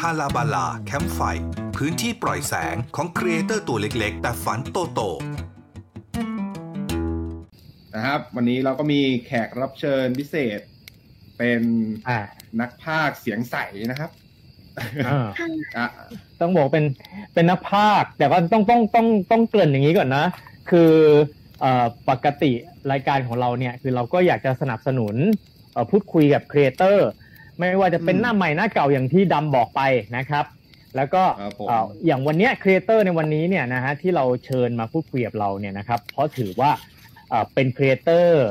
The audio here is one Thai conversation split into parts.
ฮาลาบาลาแคมป์ไฟ พื้นที่ปล่อยแสงของ creator ตัวเล็กๆ แต่ฝันโตโตนะครับวันนี้เราก็มีแขกรับเชิญพิเศษ เป็นอ่านักพากย์เสียงใสนะครับอ่าอะต้องบอกเป็นเป็นนักพากย์แต่ว่าต้องต้องต้องต้องเกริ่นอย่างนี้ก่อนนะ คือเอ่อปกติรายการของเราเนี่ย คือเราก็อยากจะสนับสนุนเอ่อ พูดคุยกับ creator ไม่ว่าจะเป็นหน้าใหม่หน้าเก่าอย่างที่ดำบอกไปนะครับ แล้วก็ครับผมเอ่ออย่างวันเนี้ย creator ในวันนี้เนี่ยนะฮะที่เราเชิญมาพูดคุยกับเราเนี่ยนะครับเพราะถือว่าเอ่อเป็น creator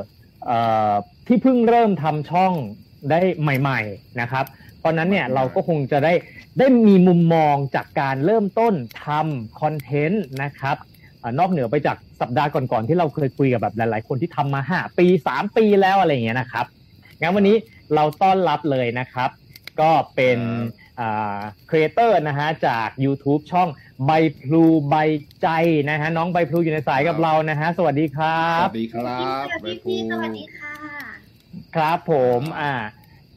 เอ่อที่เพิ่งเริ่มทำช่องได้ใหม่ ๆนะครับ เพราะฉะนั้นเนี่ยเราก็คงจะได้ได้มีมุมมองจากการเริ่มต้นทำ content นะครับเอ่อนอกเหนือไปจากสัปดาห์ก่อนๆที่เราเคยคุยกับแบบหลาย ๆ คนที่ทำมาห้าปีสามปีแล้วอะไรอย่างเงี้ยนะครับ งั้นวันนี้เราต้อนรับเลยนะครับ ก็เป็นครีเอเตอร์นะฮะจาก YouTube ช่องใบพลูใบใจนะฮะน้องใบพลูอยู่ในสายกับเรานะฮะสวัสดีครัสบวัสดีครับสวัสดีพี่สวัสดีค่ะ ครับผมอ่า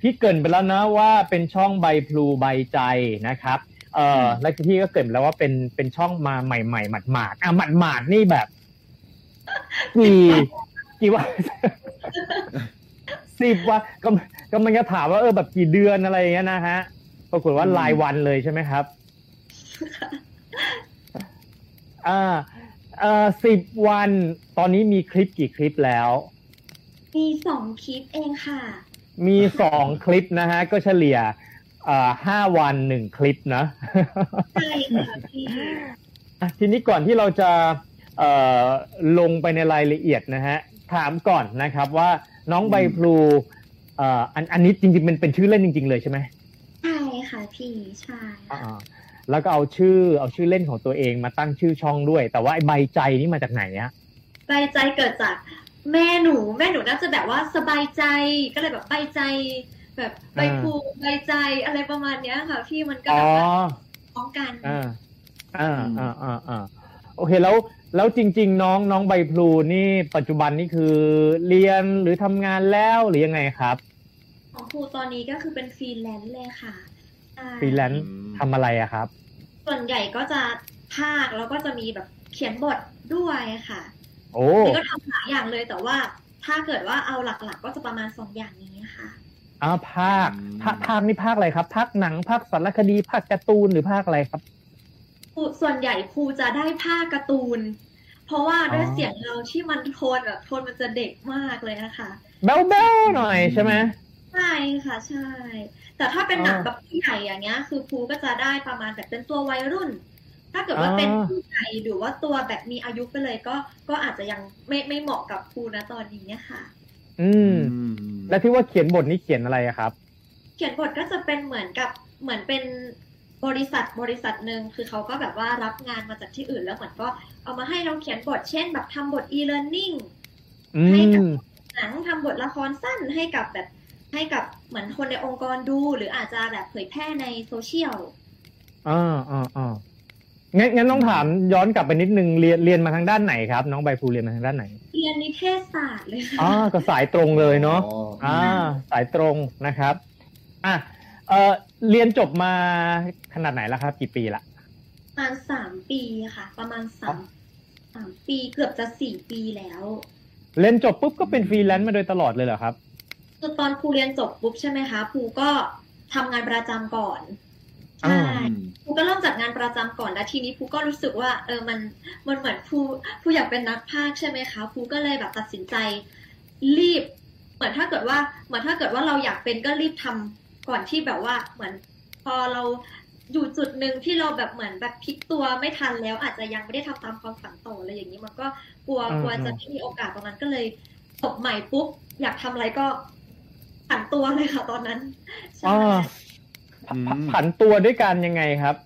พี่เกรินไปแล้วนะว่าเป็นช่องใบพลูใบใจนะครับเออแล้วพี่ก็เกรินไปแล้วว่าเป็นเป็นช่องมาใหม่ๆหมาดๆอะหมาดๆนี่แบบกี่กี่วัน สิบวันก็ก็มันจะถามว่าเออแบบกี่เดือนอะไรอย่างเงี้ยนะฮะปรากฏว่ารายวันเลยใช่ไหมครับอ่าเอ่อสิบวันตอนนี้มีคลิปกี่คลิปแล้ว มีสองคลิปเองค่ะ มีสองคลิปนะฮะ ก็เฉลี่ยเอ่อห้าวันหนึ่งคลิปนะใช่ค่ะพี่อะทีนี้ก่อนที่เราจะเอ่อลงไปในรายละเอียดนะฮะ ถามก่อนนะครับว่า น้องใบพลูเอ่ออันอันนี้จริงๆเป็นเป็นชื่อเล่นจริง ๆ เลยใช่ไหมใช่ค่ะพี่ใช่อ่าค่ะๆแล้วก็เอาชื่อเอาชื่อเล่นของตัวเองมาตั้งชื่อช่องด้วย แต่ว่าไอ้ใบใจนี่มาจากไหนอะใบใจเกิดจากแม่หนู แม่หนูน่าจะแบบว่าสบายใจก็เลยแบบใบใจ แบบใบภูใบใจอะไรประมาณเนี้ยค่ะ พี่มันก็อ๋แบอบว่าพ้องกันอ่าอ่าอ่าอ่าอ่า โอเคแล้วแล้วจริง ๆ น้องน้องใบพลูนี่ปัจจุบันนี่คือเรียนหรือทำงานแล้วหรือยังไงครับของพลูตอนนี้ก็คือเป็นฟรีแลนซ์เลยค่ะใช่ฟรีแลนซ์ทำอะไรอะครับ ส่วนใหญ่ก็จะพากย์แล้วก็จะมีแบบเขียนบทด้วยค่ะโอ้นี่ก็ทำหลายอย่างเลยแต่ว่าถ้าเกิดว่าเอาหลักๆ ก็จะประมาณสองอย่างนี้ค่ะอ้าวภาคภาคภาคนี่ภาคอะไรครับภาคหนังภาคสารคดีภาคการ์ตูนหรือภาคอะไรครับครู ส่วนใหญ่ครูจะได้ภาคการ์ตูน เพราะว่าด้วยอ๋อเสียงเราที่มันโทนแบบโทนมันจะเด็กมากเลยนะคะแบ๊วแบ๊วหน่อยใช่ไหมใช่ค่ะใช่ แต่ถ้าเป็นหนังอ๋อแบบผู้ใหญ่อย่างเงี้ย คือครูก็จะได้ประมาณแบบเป็นตัววัยรุ่น ถ้าเกิดว่าอ๋อเป็นผู้ใหญ่หรือว่าตัวแบบมีอายุไปเลยก็ก็อาจจะยังไม่ไม่เหมาะกับครูนะตอนนี้ค่ะ อืม แล้วที่ว่าเขียนบทนี่เขียนอะไรอะครับ เขียนบทก็จะเป็นเหมือนกับเหมือนเป็น บริษัทบริษัทหนึ่งคือเขาก็แบบว่ารับงานมาจากที่อื่นแล้วเหมือนก็เอามาให้เราเขียนบท เช่น แบบทำบท e-learning อืให้กับมหนังทำบทละครสั้นให้กับแบบให้กับเหมือนคนในองค์กรดู หรืออาจจะแบบเผยแพร่ในโซเชียลอ่าอ่าอ่างั้นงั้นต้องถามย้อนกลับไปนิดนึงเรียนเรียนมาทางด้านไหนครับ น้องใบพลูเรียนมาทางด้านไหน เรียนนิเทศศาสตร์เลยค่ะอ่าก็สายตรงเลยเนาะอ๋ออ่า สายตรงนะครับ อะเออ เรียนจบมาขนาดไหนแล้วครับ กี่ปีละประมาณสามปีค่ะ ประมาณสามสามปีเกือบจะสี่ปีแล้ว เรียนจบปุ๊บก็เป็นฟรีแลนซ์มาโดยตลอดเลยเหรอครับคือตอนครูเรียนจบปุ๊บใช่ไหมคะครูก็ทำงานประจำก่อนอ่าใช่ครูก็เริ่มจากงานประจำก่อนแล้วทีนี้ครูก็รู้สึกว่าเออมันมันเหมือนครูครูอยากเป็นนักพากย์ใช่ไหมคะครูก็เลยแบบตัดสินใจรีบ เหมือนถ้าเกิดว่าเหมือนถ้าเกิดว่าเราอยากเป็นก็รีบทำ ก่อนที่แบบว่าเหมือนพอเราอยู่จุดหนึ่งที่เราแบบเหมือนแบบพลิกตัวไม่ทันแล้ว อาจจะยังไม่ได้ทำตามความฝันต่ออะไรอย่างนี้มันก็กลัวอืมกลัวจะไม่มีโอกาสตรงนั้นก็เลยจบใหม่ปุ๊บอยากทำอะไรก็ผันตัวเลยค่ะตอนนั้นใช่อ่าอืมผันตัวด้วยกันยังไงครับ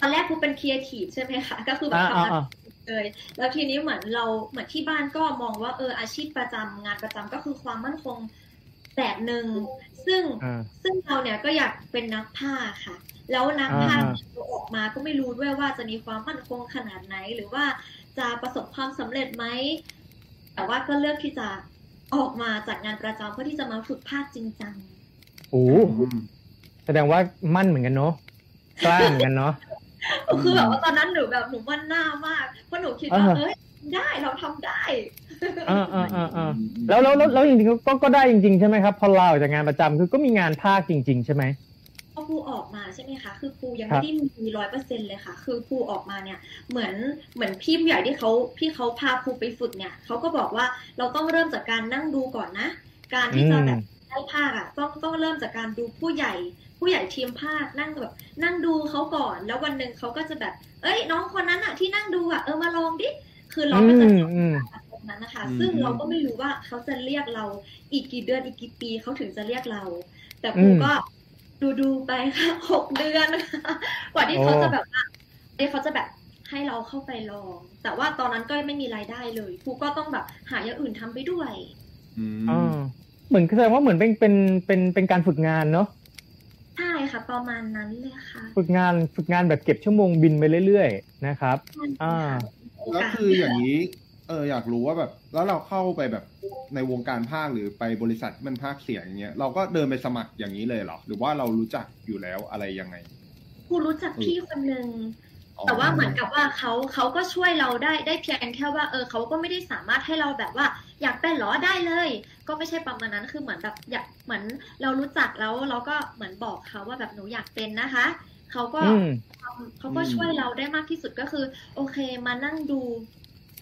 ตอนแรกครูเป็นครีเอทีฟใช่ไหมคะก็คือแบบอ่าทำงานอ่าเลยแล้วทีนี้เหมือนเราเหมือนที่บ้านก็มองว่าเอออาชีพประจำงานประจำก็คือความมั่นคง แบบหนึ่งซึ่งอ่าซึ่งเราเนี่ยก็อยากเป็นนักพากย์ค่ะ แล้วนักพากย์เนี่ยเราออกมาก็ไม่รู้ด้วยว่าจะมีความมั่นคงขนาดไหน หรือว่าจะประสบความสำเร็จไหมแต่ว่าก็เลือกที่จะออกมาจากงานประจำเพื่อที่จะมาฝึกภาคจริงจังโอ้แสดงว่ามั่นเหมือนกันเนาะกล้าเหมือนกันเนาะคือแบบว่าตอนนั้นหนูแบบหนูมั่นหน้ามากเพราะหนูคิดว่าอ่าเอ้ย ได้เราทำได้อ่าอ่าอ่าอ่าแล้วแล้วแล้วแล้วจริงๆก็ก็ได้จริงๆใช่ไหมครับพอลาออกจากงานประจำคือก็มีงานภาคจริง ๆ ใช่ไหมพอครูออกมาใช่ไหมคะ คือครูยังครัไม่บได้มีร้อยเปอร์เซ็นเลยค่ะ คือครูออกมาเนี่ย เหมือนเหมือนพี่ผู้ใหญ่ที่เขาพี่เขาพาครูไปฝึกเนี่ยเขาก็บอกว่าเราต้องเริ่มจากการนั่งดูก่อนนะ การที่จะแบบได้ภาคอะต้องต้องเริ่มจากการดูผู้ใหญ่ ผู้ใหญ่ทีมภาคนั่งแบบนั่งดูเขาก่อน แล้ววันหนึ่งเขาก็จะแบบ เอ้ย น้องคนนั้นอะที่นั่งดูอะเออมาลองดิ คือเราอืก็จะมสอนอืมตรงนั้นนะคะอืมซึ่งเราก็ไม่รู้ว่าเขาจะเรียกเราอีกกี่เดือนอีกกี่ปีเขาถึงจะเรียกเรา แต่ครูอืมก็ดูดูๆไปค่ะหกเดือนค่ะกว่าที่เขาโอ้จะแบบว่าที่เขาจะแบบให้เราเข้าไปลอง แต่ว่าตอนนั้นก็ไม่มีรายได้เลยครูก็ต้องแบบหาอย่างอื่นทำไปด้วยอืมอ่าเหมือนแสดงว่าเหมือนเป็นเป็นเป็นเป็นการฝึกงานเนาะใช่ค่ะ ประมาณนั้นเลยค่ะ ฝึกงานฝึกงานแบบเก็บชั่วโมงบินไปเรื่อยๆนะครับ อ่าโอ แล้วกาสคืออย่างนี้ เอออยากรู้ว่าแบบ แล้วเราเข้าไปแบบในวงการภาคหรือไปบริษัทที่มันภาคเสียงอย่างเงี้ยเราก็เดินไปสมัครอย่างนี้เลยเหรอ หรือว่าเรารู้จักอยู่แล้วอะไรยังไงครูรู้จักพี่คนหนึ่งอ๋อแต่ว่าเหมือนกับว่าเขาเขาก็ช่วยเราได้ได้เพียงแค่ว่าเออเขาก็ไม่ได้สามารถให้เราแบบว่า อยากเป็นเหรอได้เลย ก็ไม่ใช่ประมาณนั้นคือเหมือนแบบอยากเหมือนเรารู้จักแล้วเราก็เหมือนบอกเขาว่าแบบหนูอยากเป็นนะคะ เขาก็อืมทำเขาก็ช่วยเราได้มากที่สุดก็คือ โอเคมานั่งดู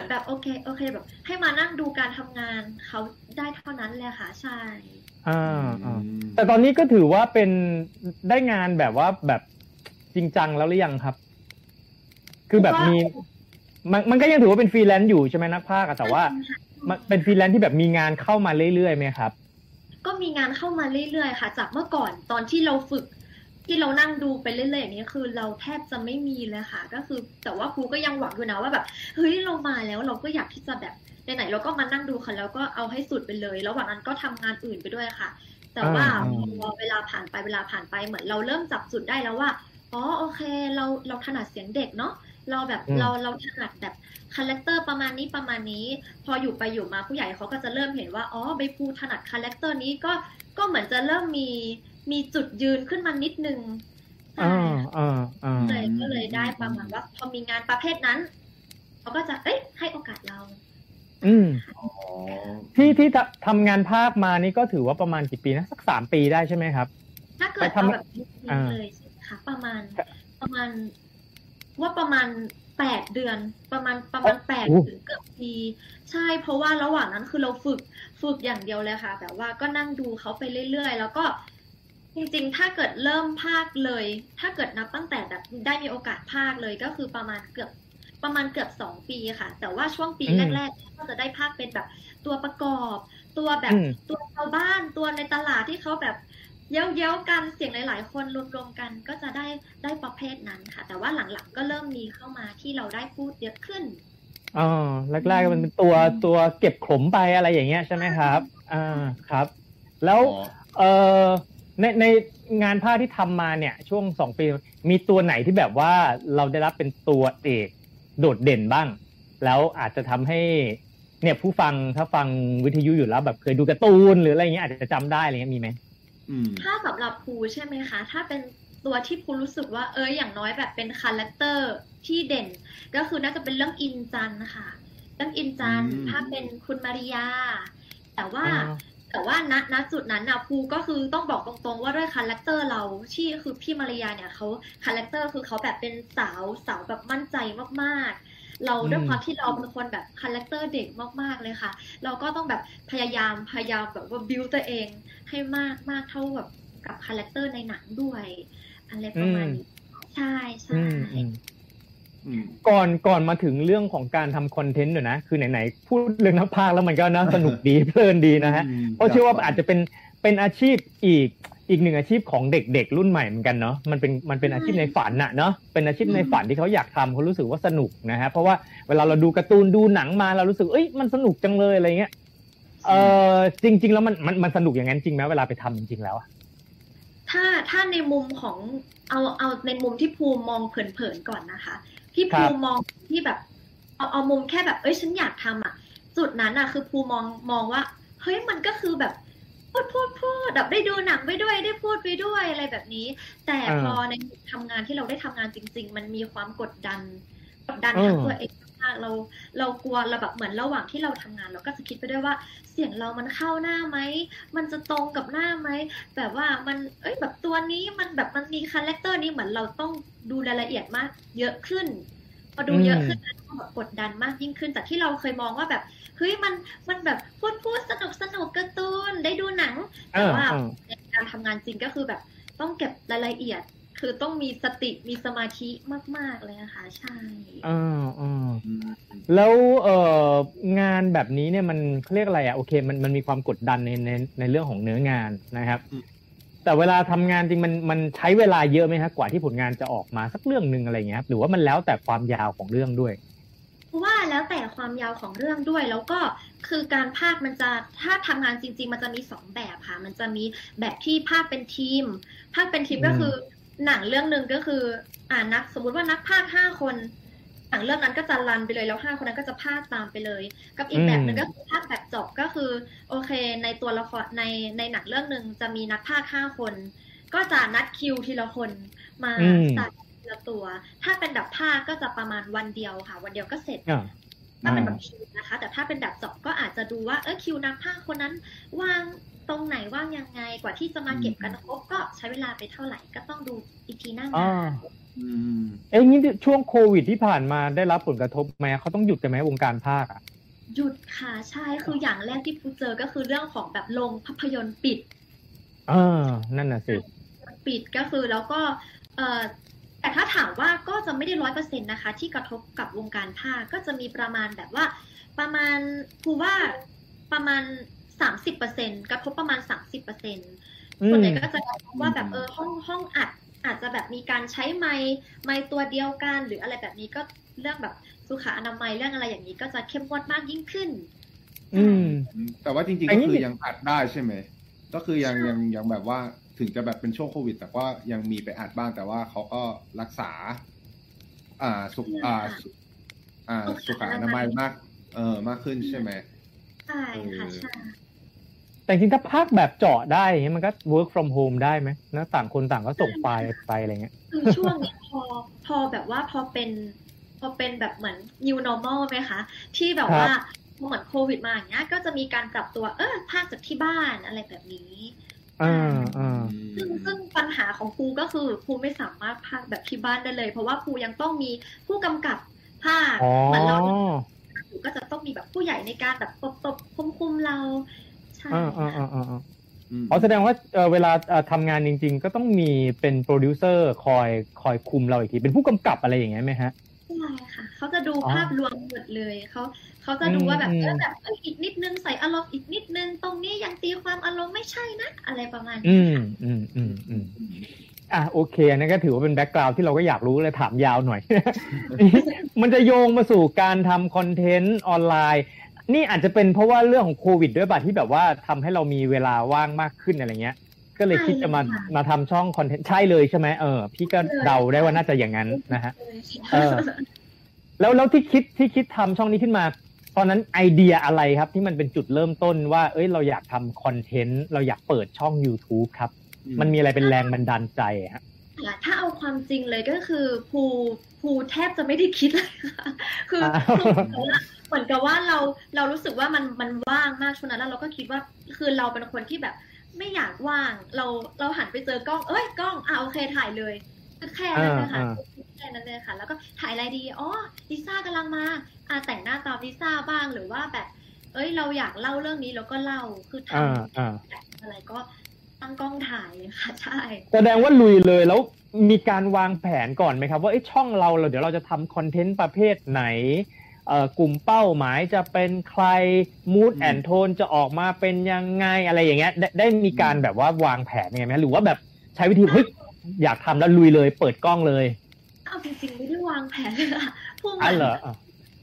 แบบโอเคโอเคแบบ ให้มานั่งดูการทำงานเขาได้เท่านั้นเลยค่ะใช่อ่าอือ่ามแต่ตอนนี้ก็ถือว่าเป็นได้งานแบบว่าแบบจริงจังแล้วหรือยังครับ คือแบบมีมันมันก็ยังถือว่าเป็นฟรีแลนซ์อยู่ใช่ไหมนักพากย์อะแต่ว่า มันเป็นฟรีแลนซ์ที่แบบมีงานเข้ามาเรื่อยๆไหมครับ ก็มีงานเข้ามาเรื่อยๆค่ะ จากเมื่อก่อนตอนที่เราฝึก ที่เรานั่งดูไปเรื่อยๆอย่างนี้คือเราแทบจะไม่มีเลยค่ะ ก็คือแต่ว่าพลูก็ยังหวังอยู่นะว่าแบบเฮ้ยเรามาแล้วเราก็อยากที่จะแบบไหนๆเราก็มานั่งดูค่ะแล้วก็เอาให้สุดไปเลยระหว่างนั้นก็ทำงานอื่นไปด้วยค่ะ แต่ว่าอ่าพอเวลาผ่านไปเวลาผ่านไปเหมือนเราเริ่มจับจุดได้แล้วว่าอ๋อโอเคเราเราถนัดเสียงเด็กเนาะเราแบบอืมเราเราถนัดแบบ character ประมาณนี้ประมาณนี้ พออยู่ไปอยู่มาผู้ใหญ่เขาก็จะเริ่มเห็นว่าอ๋อใบพลูถนัด character นี้ก็ก็เหมือนจะเริ่มมี มีจุดยืนขึ้นมานิดนึงใช่อ่าอ่าอ่าเลยก็เลยได้ประมาณว่า พอมีงานประเภทนั้นเขาก็จะเอ้ยให้โอกาสเรา อืมอ๋อที่ที่ทำทำงานภาคมานี่ก็ถือว่าประมาณกี่ปีนะสักสามปีได้ใช่ไหมครับ ถ้าเกิไปดทำเอาแบบจริงอ่าๆเลยใช่ไหมคะประมาณประมาณ ว่าประมาณแปดเดือน ประมาณประมาณแปดถึงเกือบปี ใช่เพราะว่าระหว่างนั้นคือเราฝึกฝึกอย่างเดียวเลยค่ะ แบบว่าก็นั่งดูเขาไปเรื่อยๆ แล้วก็ จริงๆ ถ้าเกิดเริ่มภาคเลย ถ้าเกิดนับตั้งแต่แบบได้มีโอกาสภาคเลยก็คือประมาณเกือบประมาณเกือบสองปีค่ะ แต่ว่าช่วงปีอืมแรกๆ ก็จะได้ภาคเป็นแบบตัวประกอบ ตัวแบบอืมตัวชาวบ้านตัวในตลาดที่เขาแบบเย้าเย้าๆกันเสียงหลาย ๆ คนรวมๆกันก็จะได้ได้ประเภทนั้นค่ะ แต่ว่าหลังๆก็เริ่มมีเข้ามาที่เราได้พูดเยอะขึ้นอ๋อแรกๆก็เป็นตัวตัวเก็บขมไปอะไรอย่างเงี้ยใช่ไหมครับ อ่าครับ แล้วอ๋อเออ ในในงานพากย์ที่ทำมาเนี่ย ช่วงสองปี มีตัวไหนที่แบบว่าเราได้รับเป็นตัวเอกโดดเด่นบ้าง แล้วอาจจะทำให้เนี่ยผู้ฟังถ้าฟังวิทยุอยู่แล้วแบบเคยดูการ์ตูนหรืออะไรเงี้ยอาจจะจำได้อะไรเงี้ยมีไหมอืมถ้าสำหรับพลูใช่ไหมคะ ถ้าเป็นตัวที่พลูรู้สึกว่าเอออย่างน้อยแบบเป็น character ที่เด่น ก็คือน่าจะเป็นเรื่องอินจันค่ะ เรื่องอินจันอืมถ้าเป็นคุณมาริยา แต่ว่าอ๋อ แต่ว่าณณจุดนั้นนะพลูก็คือต้องบอกตรงๆ ว่าด้วย character เราที่คือพี่มาริยาเนี่ยเขา character คือเขาแบบเป็นสาวสาวแบบมั่นใจมากๆ เราด้วยความที่เราเป็นคนแบบ character เด็กมากๆเลยค่ะ เราก็ต้องแบบพยายามพยายามแบบว่าบิวตัวเองให้มากมากเท่าแบบกับ character ในหนังด้วยอะไรประมาณนี้ใช่ใช่อืมอืมอืม ก่อนก่อนมาถึงเรื่องของการทำคอนเทนต์อยู่นะ คือไหนๆพูดเรื่องนักพากย์แล้วมันก็น่าสนุกดีเพลินดีนะฮะอืมเพราะเชื่อว่าอาจจะเป็นเป็นอาชีพอีกอีกหนึ่งอาชีพของเด็กๆรุ่นใหม่เหมือนกันเนาะมันเป็นมันเป็นอาชีพในฝันน่ะเนาะเป็นอาชีพในฝันที่เขาอยากทำเขารู้สึกว่าสนุกนะฮะเพราะว่าเวลาเราดูการ์ตูนดูหนังมาเรารู้สึกเอ้ยมันสนุกจังเลยอะไรเงี้ยเออจริง ๆ แล้วมันมันมันสนุกอย่างนั้นจริงไหมเวลาไปทำจริงๆแล้วอะถ้าถ้าในมุมของเอาเอาในมุมที่ภูมิมองเผินๆก่อนนะคะ ที่ภูมิมองที่แบบ เอาเอามุมแค่แบบ เอ้ยฉันอยากทำอะ จุดนั้นอะ คือภูมองมองว่า เฮ้ยมันก็คือแบบพูดพูดพูดแบบได้ดูหนังไปด้วยได้พูดไปด้วยอะไรแบบนี้ แต่อ่าพอในทำงานที่เราได้ทำงานจริง ๆ มันมีความกดดันกดดันอืมทั้งตัวเองมากเราเรากลัวเราแบบเหมือนระหว่างที่เราทำงาน เราก็จะคิดไปด้วยว่าเสียงเรามันเข้าหน้าไหม มันจะตรงกับหน้าไหม แบบว่ามัน เอ้ย แบบตัวนี้มันแบบมันมี character นี้เหมือนเราต้องดูรายละเอียดมาก เยอะขึ้น พอดูเยอะขึ้นแล้วก็แบบกดดันมากยิ่งขึ้น จากที่เราเคยมองว่าแบบ เฮ้ย มัน มันแบบพูดพูดสนุกสนุกการ์ตูน ได้ดูหนังเอแต่อว่าเออในการทำงานจริงก็คือแบบต้องเก็บรายละเอียด คือต้องมีสติมีสมาธิมาก ๆ เลยนะคะใช่เออเอออืมแล้วเอ่องานแบบนี้เนี่ยมันเขาเรียกอะไรอะโอเคมันมันมีความกดดันในในในเรื่องของเนื้องานนะครับอืมแต่เวลาทำงานจริงมันมันใช้เวลาเยอะไหมฮะกว่าที่ผลงานจะออกมาสักเรื่องหนึ่งอะไรเงี้ยครับหรือว่ามันแล้วแต่ความยาวของเรื่องด้วยเพราะว่าแล้วแต่ความยาวของเรื่องด้วย แล้วก็คือการภาคมันจะถ้าทำงานจริง ๆ มันจะมีสองแบบค่ะ มันจะมีแบบที่ภาคเป็นทีม ภาคเป็นทีมอืมก็คือ หนังเรื่องหนึ่งก็คืออ่านักสมมุติว่านักภาคห้าคน หนังเรื่องนั้นก็จะรันไปเลยแล้วห้าคนนั้นก็จะภาคตามไปเลย กับอีกแบบหนึ่งก็คือภาคแบบจบก็คือ โอเค ในตัวละครในในหนังเรื่องหนึ่งจะมีนักภาคห้าคน ก็จะนัดคิวทีละคนมาอืมใส่ทีละตัว ถ้าเป็นแบบภาคก็จะประมาณวันเดียวค่ะ วันเดียวก็เสร็จอ่าถ้าเป็นแบอ่าบคิวนะคะ แต่ถ้าเป็นแบบเจบก็อาจจะดูว่าเออคิวนักภาคคนนั้นว่าง ตรงไหนว่างยังไงกว่าที่จะมาเก็บกันครบก็ใช้เวลาไปเท่าไหร่ก็ต้องดูอีกทีหน้างาอ่านอืมเอ้ยงี้ช่วงโควิดที่ผ่านมาได้รับผลกระทบไหมเขาต้องหยุดกันไหมวงการภาคอะหยุดค่ะใช่คืออย่างแรกที่พูเจอก็คือเรื่องของแบบโรงภาพยนตร์ปิดเออนั่นน่ะสิปิดก็คือแล้วก็เออแต่ถ้าถามว่าก็จะไม่ได้ร้อยเปอร์เซ็นต์นะคะ ที่กระทบกับวงการภาคก็จะมีประมาณแบบว่า ประมาณคูว่าประมาณ สามสิบเปอร์เซ็นกระทบประมาณสามสิบเปอร์เซ็นส่วนใหญ่ก็จะกระทบว่าแบบเออห้องห้องอัดอาจจะแบบมีการใช้ไม้ไม้ตัวเดียวกัน หรืออะไรแบบนี้ก็เรื่องแบบสุขอนามัยเรื่องอะไรอย่างนี้ก็จะเข้มงวดมากยิ่งขึ้น อืม แต่ว่าจริงๆอัก็นนี้คือยังอัดได้ใช่ไหมก็คือยังยังยังแบบว่าถึงจะแบบเป็นช่วงโควิด แต่ว่ายังมีไปอัดบ้างแต่ว่าเขาก็รักษา อ่าสุขอ่าสุอ่า สุขอนามัยมาก เออมากขึ้นใช่ไหมใช่ค่ะใช่ แต่จริงๆถ้าภาคแบบเจาะได้อย่างเงี้ยมันก็ work from home ได้ไหมนะต่างคนต่างก็ส่งไฟล์ไปอะไรเงี้ยคือช่วงนี้พอพอแบบว่าพอเป็นพอเป็นแบบเหมือน new normal ไหมคะ ที่แบบว่าพอเหมือนโควิดมาอย่างเงี้ย ก็จะมีการปรับตัวเออภาคจากที่บ้านอะไรแบบนี้อ่าอ่าซึ่งซึ่งปัญหาของครูก็คือครูไม่สามารถพากแบบที่บ้านได้เลย เพราะว่าครูยังต้องมีผู้กำกับภาคอ๋อเหมือนเราก็จะต้องมีแบบผู้ใหญ่ในการแบบตบตบคุมคุมๆเรา ใช่อ่าอ่าอ่าอ่าอืมอ๋อแสดงว่าเอ่อเวลาเอ่อทำงานจริง ๆ ก็ต้องมีเป็นโปรดิวเซอร์คอยคอยคุมเราอีกที เป็นผู้กำกับอะไรอย่างเงี้ยไหมฮะใช่ค่ะเขาจะดูอ๋อภาพรวมหมดเลยเขาเขาจะดูว่าแบบอืมเออแบบเอออีกนิดนึงใส่อารมณ์อีกนิดนึง ตรงนี้ยังตีความอารมณ์ไม่ใช่นะอะไรประมาณอืนี้มอืมอืมอืมอะโอเคอันนั่นก็ถือว่าเป็น background ที่เราก็อยากรู้เลยถามยาวหน่อย มันจะโยงมาสู่การทำคอนเทนต์ออนไลน์ นี่อาจจะเป็นเพราะว่าเรื่องของโควิดด้วยป่ะที่แบบว่าทำให้เรามีเวลาว่างมากขึ้นอะไรเงี้ย ก็เลยคิดจะมามาทำช่องคอนเทนต์ใช่เลยใช่ไหมเออพี่ก็เดาได้ว่าน่าจะอย่างนั้นนะฮะเออแล้วแล้วที่คิดที่คิดทำช่องนี้ขึ้นมา ตอนนั้นไอเดียอะไรครับที่มันเป็นจุดเริ่มต้นว่า เอ้ยเราอยากทำคอนเทนต์เราอยากเปิดช่อง YouTube ครับ มันมีอะไรเป็นแรงบันดาลใจอะฮะค่ะถ้าเอาความจริงเลยก็คือภูภูแทบจะไม่ได้คิดเลยค่ะคืออ้าวคือ เหมือนกับว่าเราเรารู้สึกว่ามันมันว่างมากช่วงนั้นแล้วเราก็คิดว่าคือเราเป็นคนที่แบบไม่อยากว่าง เราเราหันไปเจอกล้อง เอ้ยกล้องอ่าโอเคถ่ายเลยคือแค่นั้นเลยค่ะอ่าแค่นั้นเลยค่ะ แล้วก็ถ่ายอะไรดีอ๋อลิซ่ากำลังมาอ่าแต่งหน้าตามลิซ่าบ้างหรือว่าแบบ เอ้ยเราอยากเล่าเรื่องนี้เราก็เล่าคือทอ่าอ่าำอะไรก็ตั้งกล้องถ่ายเลยค่ะใช่แสดงว่าลุยเลยแล้วมีการวางแผนก่อนไหมครับ ว่าเอ้ยช่องเราเราเดี๋ยวเราจะทำคอนเทนต์ประเภทไหนเอ่อ กลุ่มเป้าหมายจะเป็นใครมูดแอนโทนจะออกมาเป็นยังไงอะไรอย่างเงี้ย ได้ได้มีการแบบว่าวางแผนยังไงไหมหรือว่าแบบใช้วิธีเฮ้ยอยากทำแล้วลุยเลย เปิดกล้องเลยเอาจริงๆไม่ได้วางแผนเลยอะพูดอ๋อเหรออะ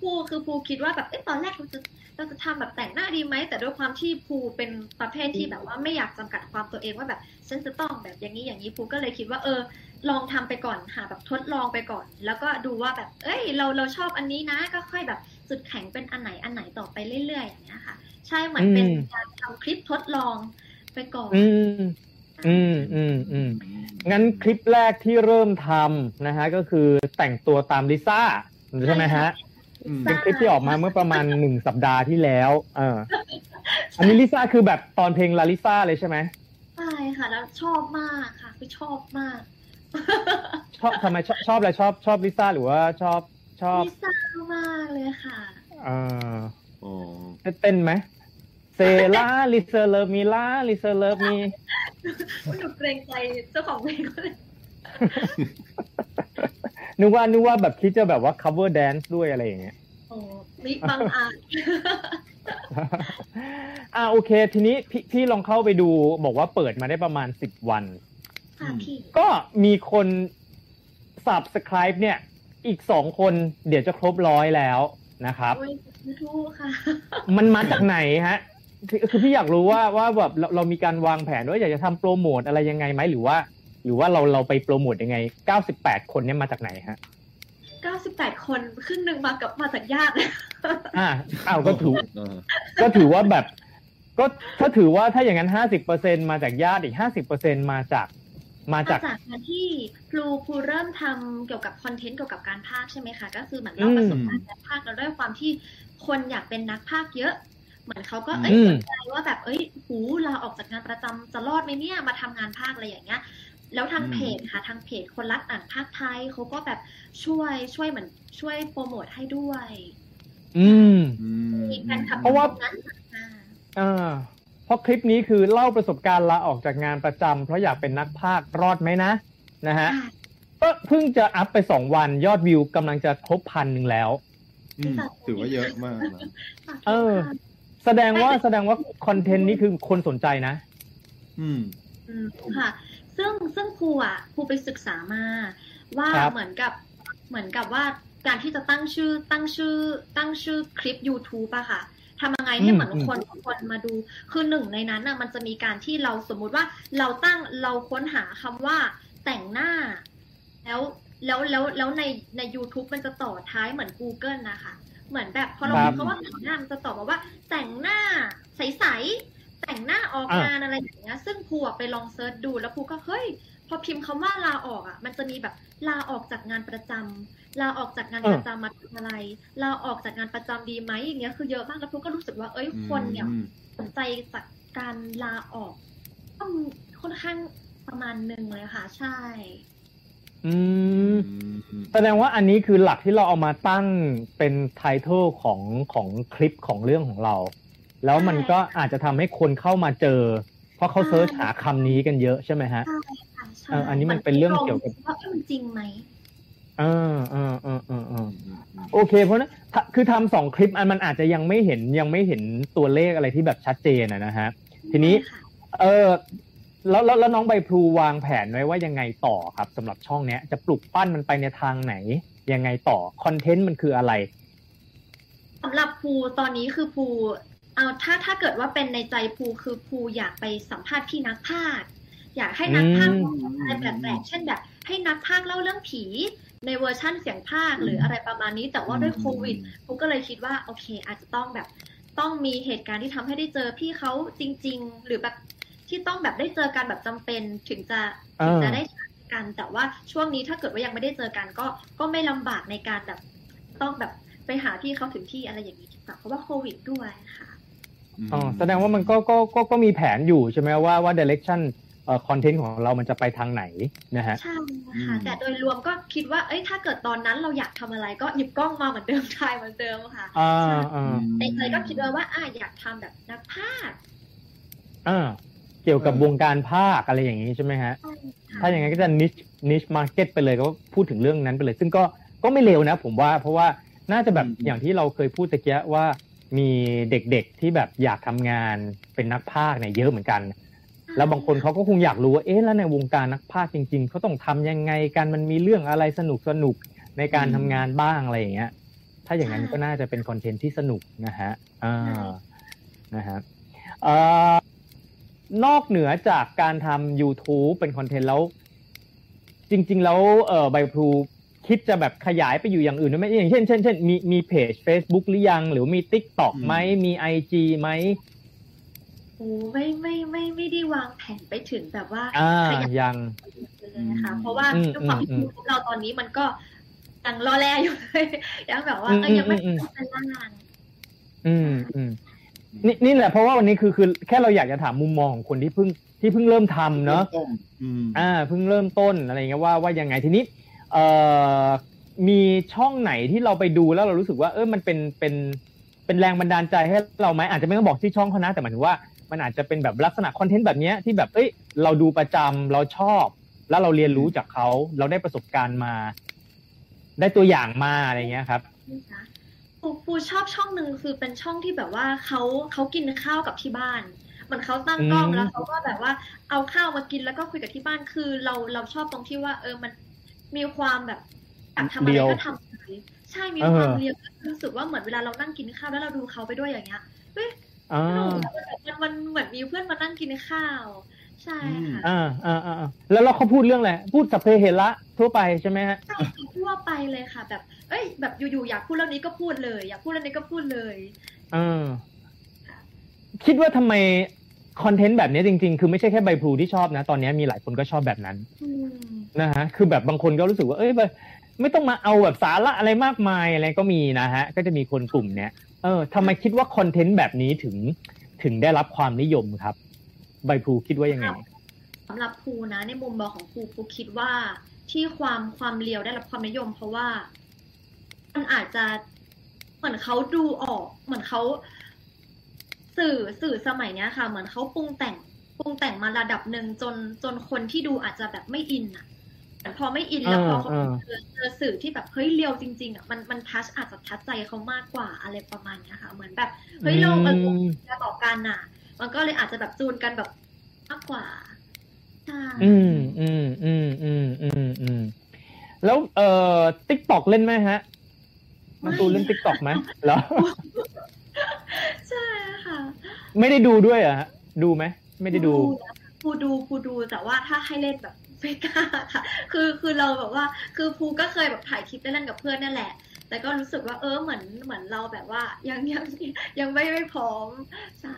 ภูคือภูคิดว่าแบบเอ๊ะตอนแรกเราจะเราจะทำแบบแต่งหน้าดีไหมแต่ด้วยความที่ภูเป็นประเภทที่แบบว่าไม่อยากจำกัดความตัวเองว่าแบบฉันจะต้องแบบอย่างนี้อย่างนี้ภูก็เลยคิดว่าเออ ลองทำไปก่อนหาแบบทดลองไปก่อน แล้วก็ดูว่าแบบ เอ้ย เราเราชอบอันนี้นะ ก็ค่อยแบบจุดแข็งเป็นอันไหนอันไหนต่อไปเรื่อยๆอย่างเงี้ยค่ะ ใช่เหมือนเป็นอืมการทำคลิปทดลองไปก่อน อืมอืมอืมอืมงั้นคลิปแรกที่เริ่มทำนะฮะ ก็คือแต่งตัวตามลิซ่าใช่ไหมฮะอืมเป็นคลิปที่ออกมาเมื่อประมาณหนึ่งสัปดาห์ที่แล้วเอออันนี้ลิซ่าคือแบบตอนเพลงลาลิซ่าเลยใช่ไหมใช่ค่ะ แล้วชอบมากค่ะคือชอบมาก ชอบทำไมชอบชอบอะไรชอบชอบลิซ่าหรือว่าชอบชอบลิซ่ามากเลยค่ะเอออ๋อเต้นไหม say Lalisa love me Lalisa love meหนูเกรงใจเจ้าของเพลงเลยนึกว่านึกว่าแบบคิดจะแบบว่า cover dance ด้วยอะไรอย่างเงี้ยโอ้มิบางอาจอ่าโอเค ทีนี้พี่พี่ลองเข้าไปดู บอกว่าเปิดมาได้ประมาณสิบวัน ค่ะพี่ก็มีคน subscribe เนี่ย อีกสองคนเดี๋ยวจะครบร้อยแล้วนะครับโอ้ยทูกค่ะมันมาจากไหนฮะคือคือพี่อยากรู้ว่าว่าแบบเราเรามีการวางแผนว่าอยากจะทำโปรโมทอะไรยังไงไหมหรือว่า หรือว่าเราเราไปโปรโมทยังไง 98 คนเนี่ยมาจากไหนฮะ98 คนครึ่งหนึ่งมากับมาจากญาติอ่าอ้าวก็ถือเออก็ถือว่าแบบ ก็ถ้าถือว่าถ้าอย่างนั้น 50%มาจากญาติอีก 50%มาจาก มามาจากจากการที่ครูครูเริ่มทำเกี่ยวกับคอนเทนต์เกี่ยวกับการพากย์ใช่ไหมคะ ก็คือเหมือนเล่าประสบการณ์การพากย์แล้วด้วยความที่คนอยากเป็นนักพากย์เยอะ เหมือนเขาก็เอ้ยอืมสนใจว่าแบบเอ้ยหูลาออกจากงานประจำจะรอดไหมเนี่ยมาทำงานพากย์อะไรอย่างเงี้ยแล้วทางเพจค่ะทางเพจคนรักอ่านภาคไทยเขาก็แบบช่วยช่วยเหมือนช่วยโปรโมทให้ด้วย อืมอืมมีแฟนคลับเพราะว่าตงนั้นอ่าอ่า เพราะคลิปนี้คือเล่าประสบการณ์ลาออกจากงานประจำเพราะอยากเป็นนักพากย์รอดไหมนะนะฮะค่ะก็เพิ่งจะอัพไปสองวันยอดวิวกำลังจะครบพันหนึ่งแล้วอืมถือว่าเยอะมากนะฝากเออค่ะแสดงว่าแสดงว่าคอนเทนต์นี้คือคนสนใจนะ อืมอืมค่ะ ซึ่งซึ่งครูอะครูไปศึกษามา ว่าครับเหมือนกับเหมือนกับว่าการที่จะตั้งชื่อตั้งชื่อตั้งชื่อคลิป YouTube อะค่ะ ทำยังไงให้เหมือนคนคนมาดู คือหนึ่งในนั้นน่ะมันจะมีการที่เราสมมุติว่าเราตั้งเราค้นหาคำว่าแต่งหน้า แล้วแล้วแล้วแล้วในใน YouTube มันจะต่อท้ายเหมือน Google นะคะ เหมือนแบบพอเราครัพิบมพ์คำว่าแต่งหน้ามันจะตอบมาว่า แต่งหน้าใสๆแต่งหน้าออกอะงานอะไรอย่างเงี้ย ซึ่งครูอะไปลองเซิร์ชดูแล้วครูก็เฮ้ย พอพิมพ์คำว่าลาออกอะ มันจะมีแบบลาออกจากงานประจำลาออกจากงานประจำมาทำอะไร ลาออกจากงานประจำดีไหมอย่างเงี้ยคือเยอะมากแล้วครูก็รู้สึกว่า เอ้ยคนเนี่ยอืมสนใจจากการลาออกก็ค่อนข้างประมาณหนึ่งเลยค่ะ ใช่อืมอืมแสดงว่าอันนี้คือหลักที่เราเอามาตั้งเป็นไททอลของของคลิปของเรื่องของเรา แล้วมันก็อาจจะทำให้คนเข้ามาเจอ เพราะเขาเซิร์ชหาคำนี้กันเยอะใช่ไหมฮะใช่ค่ะใช่เอออันนี้มันเป็นเรื่องเกี่ยวกับว่าเอ้ยมันจริงไหมเออเออเออเออเอออืมอืมโอเค เพราะฉะนั้นถ้าคือทำสองคลิปอันมันอาจจะยังไม่เห็นยังไม่เห็นตัวเลขอะไรที่แบบชัดเจนอะนะฮะทีนี้ค่ะเออแล้วแล้วแล้วน้องใบพลูวางแผนไว้ว่ายังไงต่อครับสำหรับช่องเนี้ย จะปลุกปั้นมันไปในทางไหน ยังไงต่อคอนเทนต์มันคืออะไรสำหรับภูตอนนี้คือภูเอาถ้าถ้าเกิดว่าเป็นในใจภูคือภูอยากไปสัมภาษณ์พี่นักพากย์ อยากให้นักพากย์อืมอะไรแปลกๆเช่นแบบ ให้นักพากย์เล่าเรื่องผีในเวอร์ชั่นเสียงพากย์หรืออะไรประมาณนี้ แต่ว่าด้วยโควิดภูก็เลยคิดว่าโอเค อาจจะต้องแบบต้องมีเหตุการณ์ที่ทำให้ได้เจอพี่เขาจริง ๆ หรือแบบที่ต้องแบบได้เจอกันแบบจำเป็นถึงจะถึงจะได้ใช้กัน แต่ว่าช่วงนี้ถ้าเกิดว่ายังไม่ได้เจอกันก็ก็ไม่ลำบากในการแบบต้องแบบไปหาพี่เขาถึงที่อะไรอย่างนี้ดีกว่าเพราะว่าโควิดด้วยค่ะอ๋อแสดงว่ามันก็ก็ก็ก็มีแผนอยู่ใช่ไหมว่าว่า direction เอ่อ คอนเทนต์ของเรามันจะไปทางไหนนะฮะใช่ค่ะแต่โดยรวมก็คิดว่าเอ้ยถ้าเกิดตอนนั้นเราอยากทำอะไรก็หยิบกล้องมาเหมือนเดิมถ่ายเหมือนเดิมค่ะอ่าใช่อ่าในใจก็คิดว่าว่าอะอยากทำแบบนักพากย์อ่าเกี่ยวกับวงการภาคอะไรอย่างนี้ใช่ไหมฮะใช่ค่ะถ้าอย่างนั้นก็จะ niche niche market ไปเลยก็พูดถึงเรื่องนั้นไปเลย ซึ่งก็ก็ไม่เร็วนะ ผมว่าเพราะว่าน่าจะแบบอืมอย่างที่เราเคยพูดตะเกียว่ามีเด็กๆที่แบบอยากทำงานเป็นนักพากย์เนี่ยเยอะเหมือนกัน แล้วบางคนเขาก็คงอยากรู้ว่าเอ๊ะแล้วในวงการนักพากย์จริง ๆเขาต้องทำยังไงกันมันมีเรื่องอะไรสนุกสนุกๆในการทำงานบ้างอะไรอย่างเงี้ย ถ้าอย่างนั้นก็น่าจะเป็นคอนเทนต์ที่สนุกนะฮะอ่านะฮะเอ่อนอกเหนือจากการทำ YouTube เป็นคอนเทนต์แล้ว จริง ๆ แล้วเอ่อใบพลูคิดจะแบบขยายไปอยู่อย่างอื่นด้วยไหมอย่างเช่นเช่นเช่นมีมีเพจ Facebook หรือยัง หรือมี TikTok ไหมมี IG ไหม โอ้ไม่ไม่ไม่ไม่ได้วางแผนไปถึงแบบว่าอ่าขยับยังเลยนะคะ เพราะว่าอืมด้วยความที่อืมพวกเราตอนนี้มันก็ยังรอแลอยู่เลยยังแบบว่าอืมเออยังไม่อืมเป็นล่างอืมอืมนี่นี่แหละเพราะว่าวันนี้คือคือแค่เราอยากจะถามมุมมองของคนที่เพิ่งที่เพิ่งเริ่มทำเนาะต้มอืมอ่าเพิ่งเริ่มต้นอะไรเงี้ยว่าว่ายังไงทีนี้ เอ่อมีช่องไหนที่เราไปดูแล้วเรารู้สึกว่า เออมันเป็นเป็นเป็นแรงบันดาลใจให้เราไหมอาจจะไม่ต้องบอกที่ช่องเขานะแต่หมายถึงว่า มันอาจจะเป็นแบบลักษณะคอนเทนต์แบบเนี้ยที่แบบเอ้ยเราดูประจำเราชอบ แล้วเราเรียนรู้จากเขาเราได้ประสบการณ์มา ได้ตัวอย่างมาอะไรเงี้ยครับนะคะปูปูชอบช่องหนึ่งคือเป็นช่องที่แบบว่าเขาเขากินข้าวกับที่บ้านเหมือนเขาตั้งกล้องอืมแล้วเขาก็แบบว่าเอาข้าวมากินแล้วก็คุยกับที่บ้านคือเราเราชอบตรงที่ว่า เออมันมีความแบบอยากทำอะไรก็ทำเลยใช่มีความเรียวรู้สึกว่าเหมือนเวลาเรานั่งกินข้าวแล้วเราดูเขาไปด้วยอย่างเงี้ยเฮ้ย อ่ามันมันเหมือนมีเพื่อนมานั่งกินข้าว ใช่ค่ะอ่าอ่าอ่าแล้วเราเขาพูดเรื่องอะไรพูดสัพเพเหระทั่วไปใช่ไหมฮะใช่คือทั่วไปเลยค่ะ แบบ เอ้ย แบบอยู่ๆอยากพูดเรื่องนี้ก็พูดเลย อยากพูดเรื่องนี้ก็พูดเลยเออคิดว่าทำไมคอนเทนต์แบบนี้จริงๆ คือไม่ใช่แค่ใบพลูที่ชอบนะ ตอนนี้มีหลายคนก็ชอบแบบนั้นอืมนะฮะ คือแบบบางคนก็รู้สึกว่า เอ้ยแบบไม่ต้องมาเอาแบบสาระอะไรมากมายอะไรก็มีนะฮะ ก็จะมีคนกลุ่มเนี้ย เออทำไมคิดว่าคอนเทนต์แบบนี้ถึงถึงได้รับความนิยมครับ ใบพลูคิดว่ายังไงสำหรับภูนะ ในมุมมองของภูภูคิดว่าที่ความความเลียวได้รับความนิยม เพราะว่ามันอาจจะเหมือนเขาดูออก เหมือนเขาสื่อสื่อสมัยเนี้ยค่ะ เหมือนเขาปรุงแต่งปรุงแต่งมาระดับหนึ่งจนจนคนที่ดูอาจจะแบบไม่อินอะ เหมือนพอไม่อินแล้วพอเขาอ่าเจอเจอสื่อที่แบบเฮ้ย real จริง ๆอะมันมัน touch อาจจะ touch ใจเขามากกว่าอะไรประมาณเนี้ยค่ะ เหมือนแบบเฮ้ยโลกมันอืมจะต่อกันน่ะ มันก็เลยอาจจะแบบจูนกันแบบมากกว่าใช่อืมอืมอืมอืมอืมอืมแล้วเอ่อ TikTok เล่นไหมฮะ ใบพลูเล่น TikTok ไหมเหรอใช่ค่ะ ไม่ได้ดูด้วยเหรอะฮะดูไหมไม่ได้ดูนะภูดูภูดูแต่ว่าถ้าให้เล่นแบบ ไม่กล้าค่ะ คือคือเราแบบว่า คือภูก็เคยแบบถ่ายคลิปเล่นๆกับเพื่อนนั่นแหละ แต่ก็รู้สึกว่าเออเหมือนเหมือนเราแบบว่า ยังยังยังไม่ไม่พร้อมใช่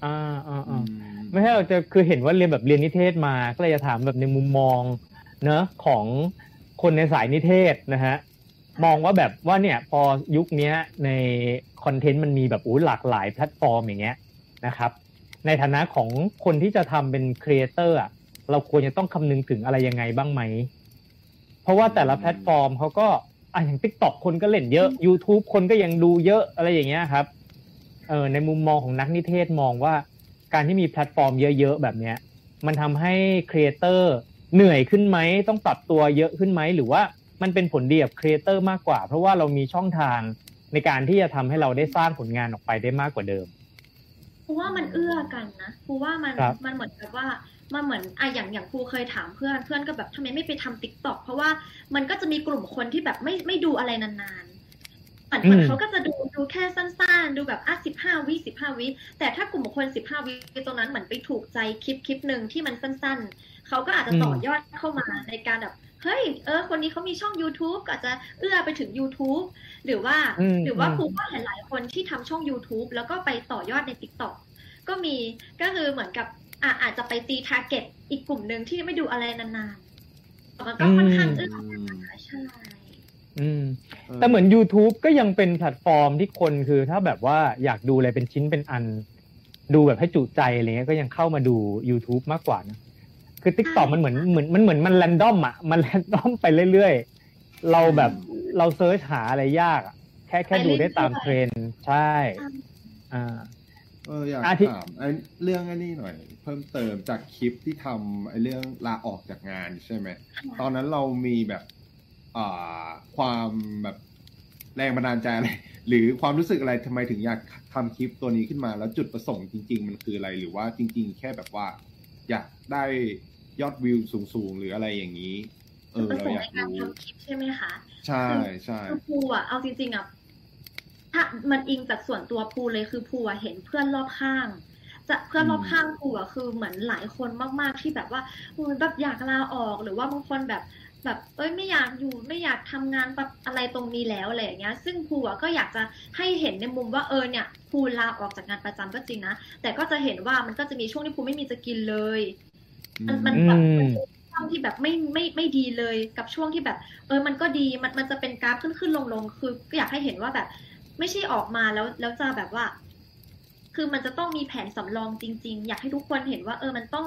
อ่าอ่าอือ่ามไม่ใช่เราจะคือเห็นว่าเรียนแบบเรียนนิเทศมาก็เลยจะถามแบบในมุมมอง เนอะของคนในสายนิเทศนะฮะมองว่าแบบว่าเนี่ยพอยุคเนี้ยในคอนเทนต์มันมีแบบอู้หลากหลายแพลตฟอร์มอย่างเงี้ยนะครับ ในฐานะของคนที่จะทำเป็น creator อะ เราควรจะต้องคำนึงถึงอะไรยังไงบ้างไหม เพราะว่าแต่ละแพลตฟอร์มเขาก็อะอย่าง TikTok คนก็เล่นเยอะ YouTube คนก็ยังดูเยอะอะไรอย่างเงี้ยครับเออในมุมมองของนักนิเทศมองว่าการที่มีแพลตฟอร์มเยอะๆแบบเนี้ย มันทำให้ creatorเหนื่อยขึ้นไหมต้องปรับตัวเยอะขึ้นไหมหรือว่ามันเป็นผลดีกับ creator มากกว่า เพราะว่าเรามีช่องทางในการที่จะทำให้เราได้สร้างผลงานออกไปได้มากกว่าเดิมพลูว่ามันเอื้อกันนะพลูว่ามันครับมันเหมือนกับว่า มันเหมือนอะอย่างอย่างพลูเคยถามเพื่อนเพื่อนก็แบบทำไมไม่ไปทำ TikTok เพราะว่ามันก็จะมีกลุ่มคนที่แบบไม่ไม่ดูอะไรนานๆเหมือนเหมือนเขาก็จะดูดูแค่สั้นๆ ดูแบบอะสิบห้าวิสิบห้าวิแต่ถ้ากลุ่มคนสิบห้าวิตรงนั้นเหมือนไปถูกใจคลิปคลิปหนึ่งที่มันสั้นๆ เขาก็อาจจะต่อยอดเข้ามาในการแบบเฮ้ย เออ คนนี้เขามีช่อง YouTube ก็อาจจะเอื้อไปถึง YouTube หรือว่าอืมหรือว่าอืมพลูก็เห็นหลายคนที่ทำช่อง YouTube แล้วก็ไปต่อยอดใน TikTok ก็มี ก็คือเหมือนกับ อะอาจจะไปตี target อีกกลุ่มหนึ่งที่ไม่ดูอะไรนานๆมันก็ค่อนข้างเอื้อนะคะใช่อืม แต่เหมือน YouTube ก็ยังเป็นแพลตฟอร์มที่คนคือถ้าแบบว่าอยากดูอะไรเป็นชิ้นเป็นอัน ดูแบบให้จุใจอะไรเงี้ยก็ยังเข้ามาดู YouTube มากกว่านะคือ TikTok มันเหมือนเหมือนมันเหมือนมัน random อะมัน random ไปเรื่อยๆ เราแบบเรา search หาอะไรยากอะแค่แค่ดูได้ตามเทรนด์ใช่ อ่า เอออยากอาทิถามไอ้เรื่องไอ้นี่หน่อย เพิ่มเติมจากคลิปที่ทำไอ้เรื่องลาออกจากงานใช่ไหม ตอนนั้นเรามีแบบอ่าความแบบแรงบันดาลใจอะไร หรือความรู้สึกอะไรทำไมถึงอยากทำคลิปตัวนี้ขึ้นมา แล้วจุดประสงค์จริง ๆ มันคืออะไร หรือว่าจริง ๆ แค่แบบว่า อยากได้ยอดวิวสูงๆ หรืออะไรอย่างนี้ เออ ประเราสงอค์ยากในการรู้ ทำคลิปใช่ไหมคะ ใช่ใช่ คือภูอะเอาจริงๆอะ ถ้ามันอิงจากส่วนตัวภูเลยคือภูอะเห็นเพื่อนรอบข้าง จะเพื่อนรอบข้างภูอะคือเหมือนหลายคนมากๆที่แบบว่าอืมแบบอยากลาออกหรือว่าบางคนแบบแบบเอ้ยไม่อยากอยู่ไม่อยากทำงานแบบอะไรตรงนี้แล้วอะไรอย่างเงี้ย ซึ่งภูอะก็อยากจะให้เห็นในมุมว่าเออเนี่ยภูลาออกจากงานประจำก็จริงนะแต่ก็จะเห็นว่ามันก็จะมีช่วงที่ภูไม่มีจะกินเลย มันมันอืแบบมช่วงที่แบบไม่ไม่ไม่ดีเลยกับช่วงที่แบบ เออมันก็ดีมันมันจะเป็นกราฟขึ้นขึ้นลงลงคือก็อยากให้เห็นว่าแบบ ไม่ใช่ออกมาแล้วแล้วจะแบบว่า คือมันจะต้องมีแผนสำรองจริง ๆ อยากให้ทุกคนเห็นว่า เออมันต้อง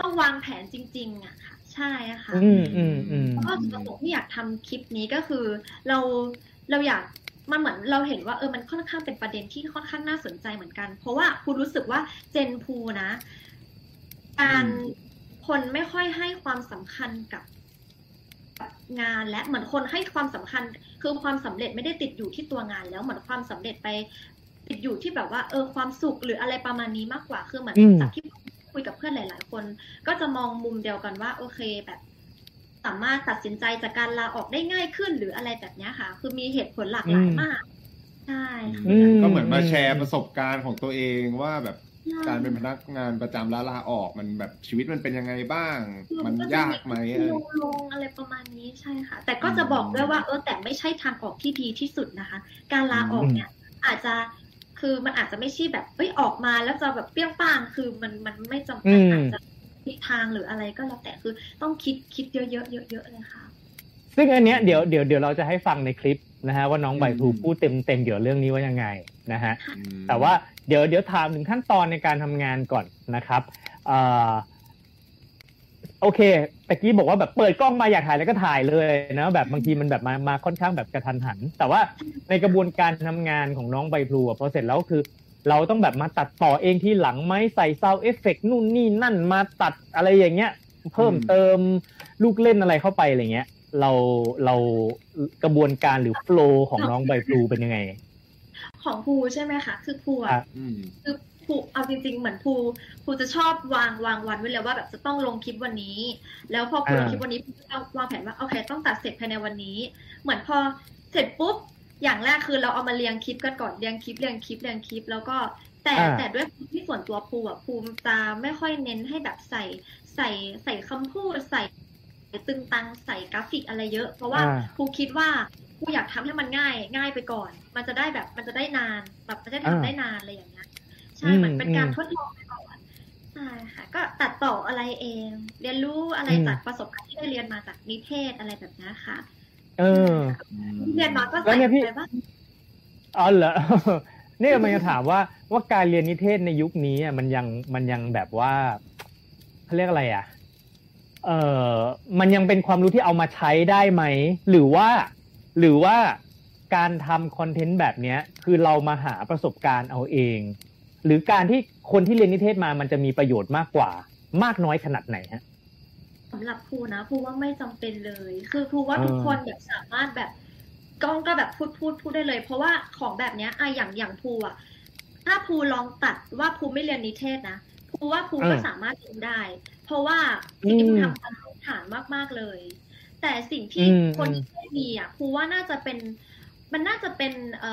ต้องวางแผนจริง ๆอะค่ะ ใช่อะค่ะอืมอืมอืมแล้วก็จุดประสงค์ที่อยากทำคลิปนี้ก็คือ เราเราอยากมันเหมือนเราเห็นว่าเออมันค่อนข้างเป็นประเด็นที่ค่อนข้างน่าสนใจเหมือนกัน เพราะว่าภูรู้สึกว่าเจนภูนะ การคนไม่ค่อยให้ความสำคัญกับงานและเหมือนคนให้ความสำคัญ คือความสำเร็จไม่ได้ติดอยู่ที่ตัวงาน แล้วเหมือนความสำเร็จไปติดอยู่ที่แบบว่าเออความสุขหรืออะไรประมาณนี้มากกว่าคือเหมือนอืมจากที่คุยกับเพื่อนหลาย ๆ คน ก็จะมองมุมเดียวกันว่าโอเคแบบสามารถตัดสินใจจากการลาออกได้ง่ายขึ้นหรืออะไรแบบเนี้ยค่ะ คือมีเหตุผลหลากหลายมาก ใช่ค่ะอืมก็เหมือนมาแชร์ประสบการณ์ของตัวเองว่าแบบใช่ การเป็นพนักงานประจำแล้วลาออกมันแบบชีวิตมันเป็นยังไงบ้าง มันจะยากไหมลงลงอะไรประมาณนี้ใช่ค่ะ แต่ก็จะบอกด้วยว่าเออแต่ไม่ใช่ทางออกที่ดีที่สุดนะคะ การลาออกเนี่ยอาจจะคือมันอาจจะไม่ใช่แบบเอ้ยออกมาแล้วจะแบบเปรี้ยงป้างคือมันมันไม่จำเป็นอืมอาจจะทิศทางหรืออะไรก็แล้วแต่คือต้องคิดคิดเยอะๆเยอะๆเลยค่ะซึ่งอันเนี้ยเดี๋ยวเดี๋ยวเดี๋ยวเราจะให้ฟังในคลิปนะฮะว่าน้องใบพลูอืมพูดเต็มเต็มๆเกี่ยวกับเรื่องนี้ว่ายังไงนะฮะอืมแต่ว่า เดี๋ยวเดี๋ยวถามถึงขั้นตอนในการทำงานก่อนนะครับเอ่อโอเคตะกี้บอกว่าแบบเปิดกล้องมาอยากถ่ายแล้วก็ถ่ายเลยนะแบบบางทีมันแบบมามาค่อนข้างแบบกระทันหัน แต่ว่าในกระบวนการทำงานของน้องใบพลูพอเสร็จแล้วคือ เราต้องแบบมาตัดต่อเองที่หลังไหมใส่ sound effect นู่นนี่นั่นมาตัดอะไรอย่างเงี้ย เพิ่มเติมลูกเล่นอะไรเข้าไปอะไรเงี้ย เราเรากระบวนการหรือ flow ของน้องใบพลูเป็นยังไง ของภูใช่ไหมคะ คือภูครัอะบอืมคือภูเอาจริง ๆ เหมือนภูภูจะชอบวางวางวันไว้เลยว่าแบบจะต้องลงคลิปวันนี้ แล้วพอภูลงคลิปวันนี้ภูก็วางแผนว่าโอเคต้องตัดเสร็จภายในวันนี้ เหมือนพอเสร็จปุ๊บอย่างแรกคือเราเอามาเรียงคลิปกันก่อนเรียงคลิปเรียงคลิปเรียงคลิป แล้วก็แต่อ่าแต่ด้วยที่ส่วนตัวภูอะภูมิจะไม่ค่อยเน้นให้แบบใส่ใส่ใส่คำพูดใส่ตึงตังใส่กราฟิกอะไรเยอะ เพราะว่าอ่าภูคิดว่า ภูอยากทำให้มันง่าย ง่ายไปก่อน มันจะได้แบบมันจะได้นานแบบมันจะได้อ่าทำได้นานอะไรอย่างเงี้ยใช่อืมเหมือนเป็นการอืมทดลองไปก่อนใช่ค่ะก็ตัดต่ออะไรเอง เรียนรู้อะไรอืมจากประสบการณ์ที่ได้เรียนมาจากนิเทศอะไรแบบนี้ค่ะ เออ เรียนมาก็แล้ใส่วเนี่ยพี่ไปว่าอ๋อเหรอนี่มันจะถามว่าว่าการเรียนนิเทศในยุคนี้อะมันยังมันยังแบบว่าเขาเรียกอะไรอะ เออมันยังเป็นความรู้ที่เอามาใช้ได้ไหม หรือว่า หรือว่าการทำคอนเทนต์แบบเนี้ยคือเรามาหาประสบการณ์เอาเอง หรือการที่คนที่เรียนนิเทศมามันจะมีประโยชน์มากกว่า มากน้อยขนาดไหนฮะสำหรับครูนะครูว่าไม่จำเป็นเลย คือครูว่าเออทุกคนแบบสามารถแบบกล้องก็แบบพูดพูดพูดได้เลย เพราะว่าของแบบเนี้ยอะอย่างอย่างครูอะถ้าครูลองตัดว่าครูไม่เรียนนิเทศนะครูว่าครูก็สามารถเรียนได้ เพราะว่าสิ่งที่ครูทำตามพื้นฐานมากๆเลย แต่สิ่งที่อืมคนที่ไม่มีอะครูว่าน่าจะเป็นมันน่าจะเป็นเอ่อ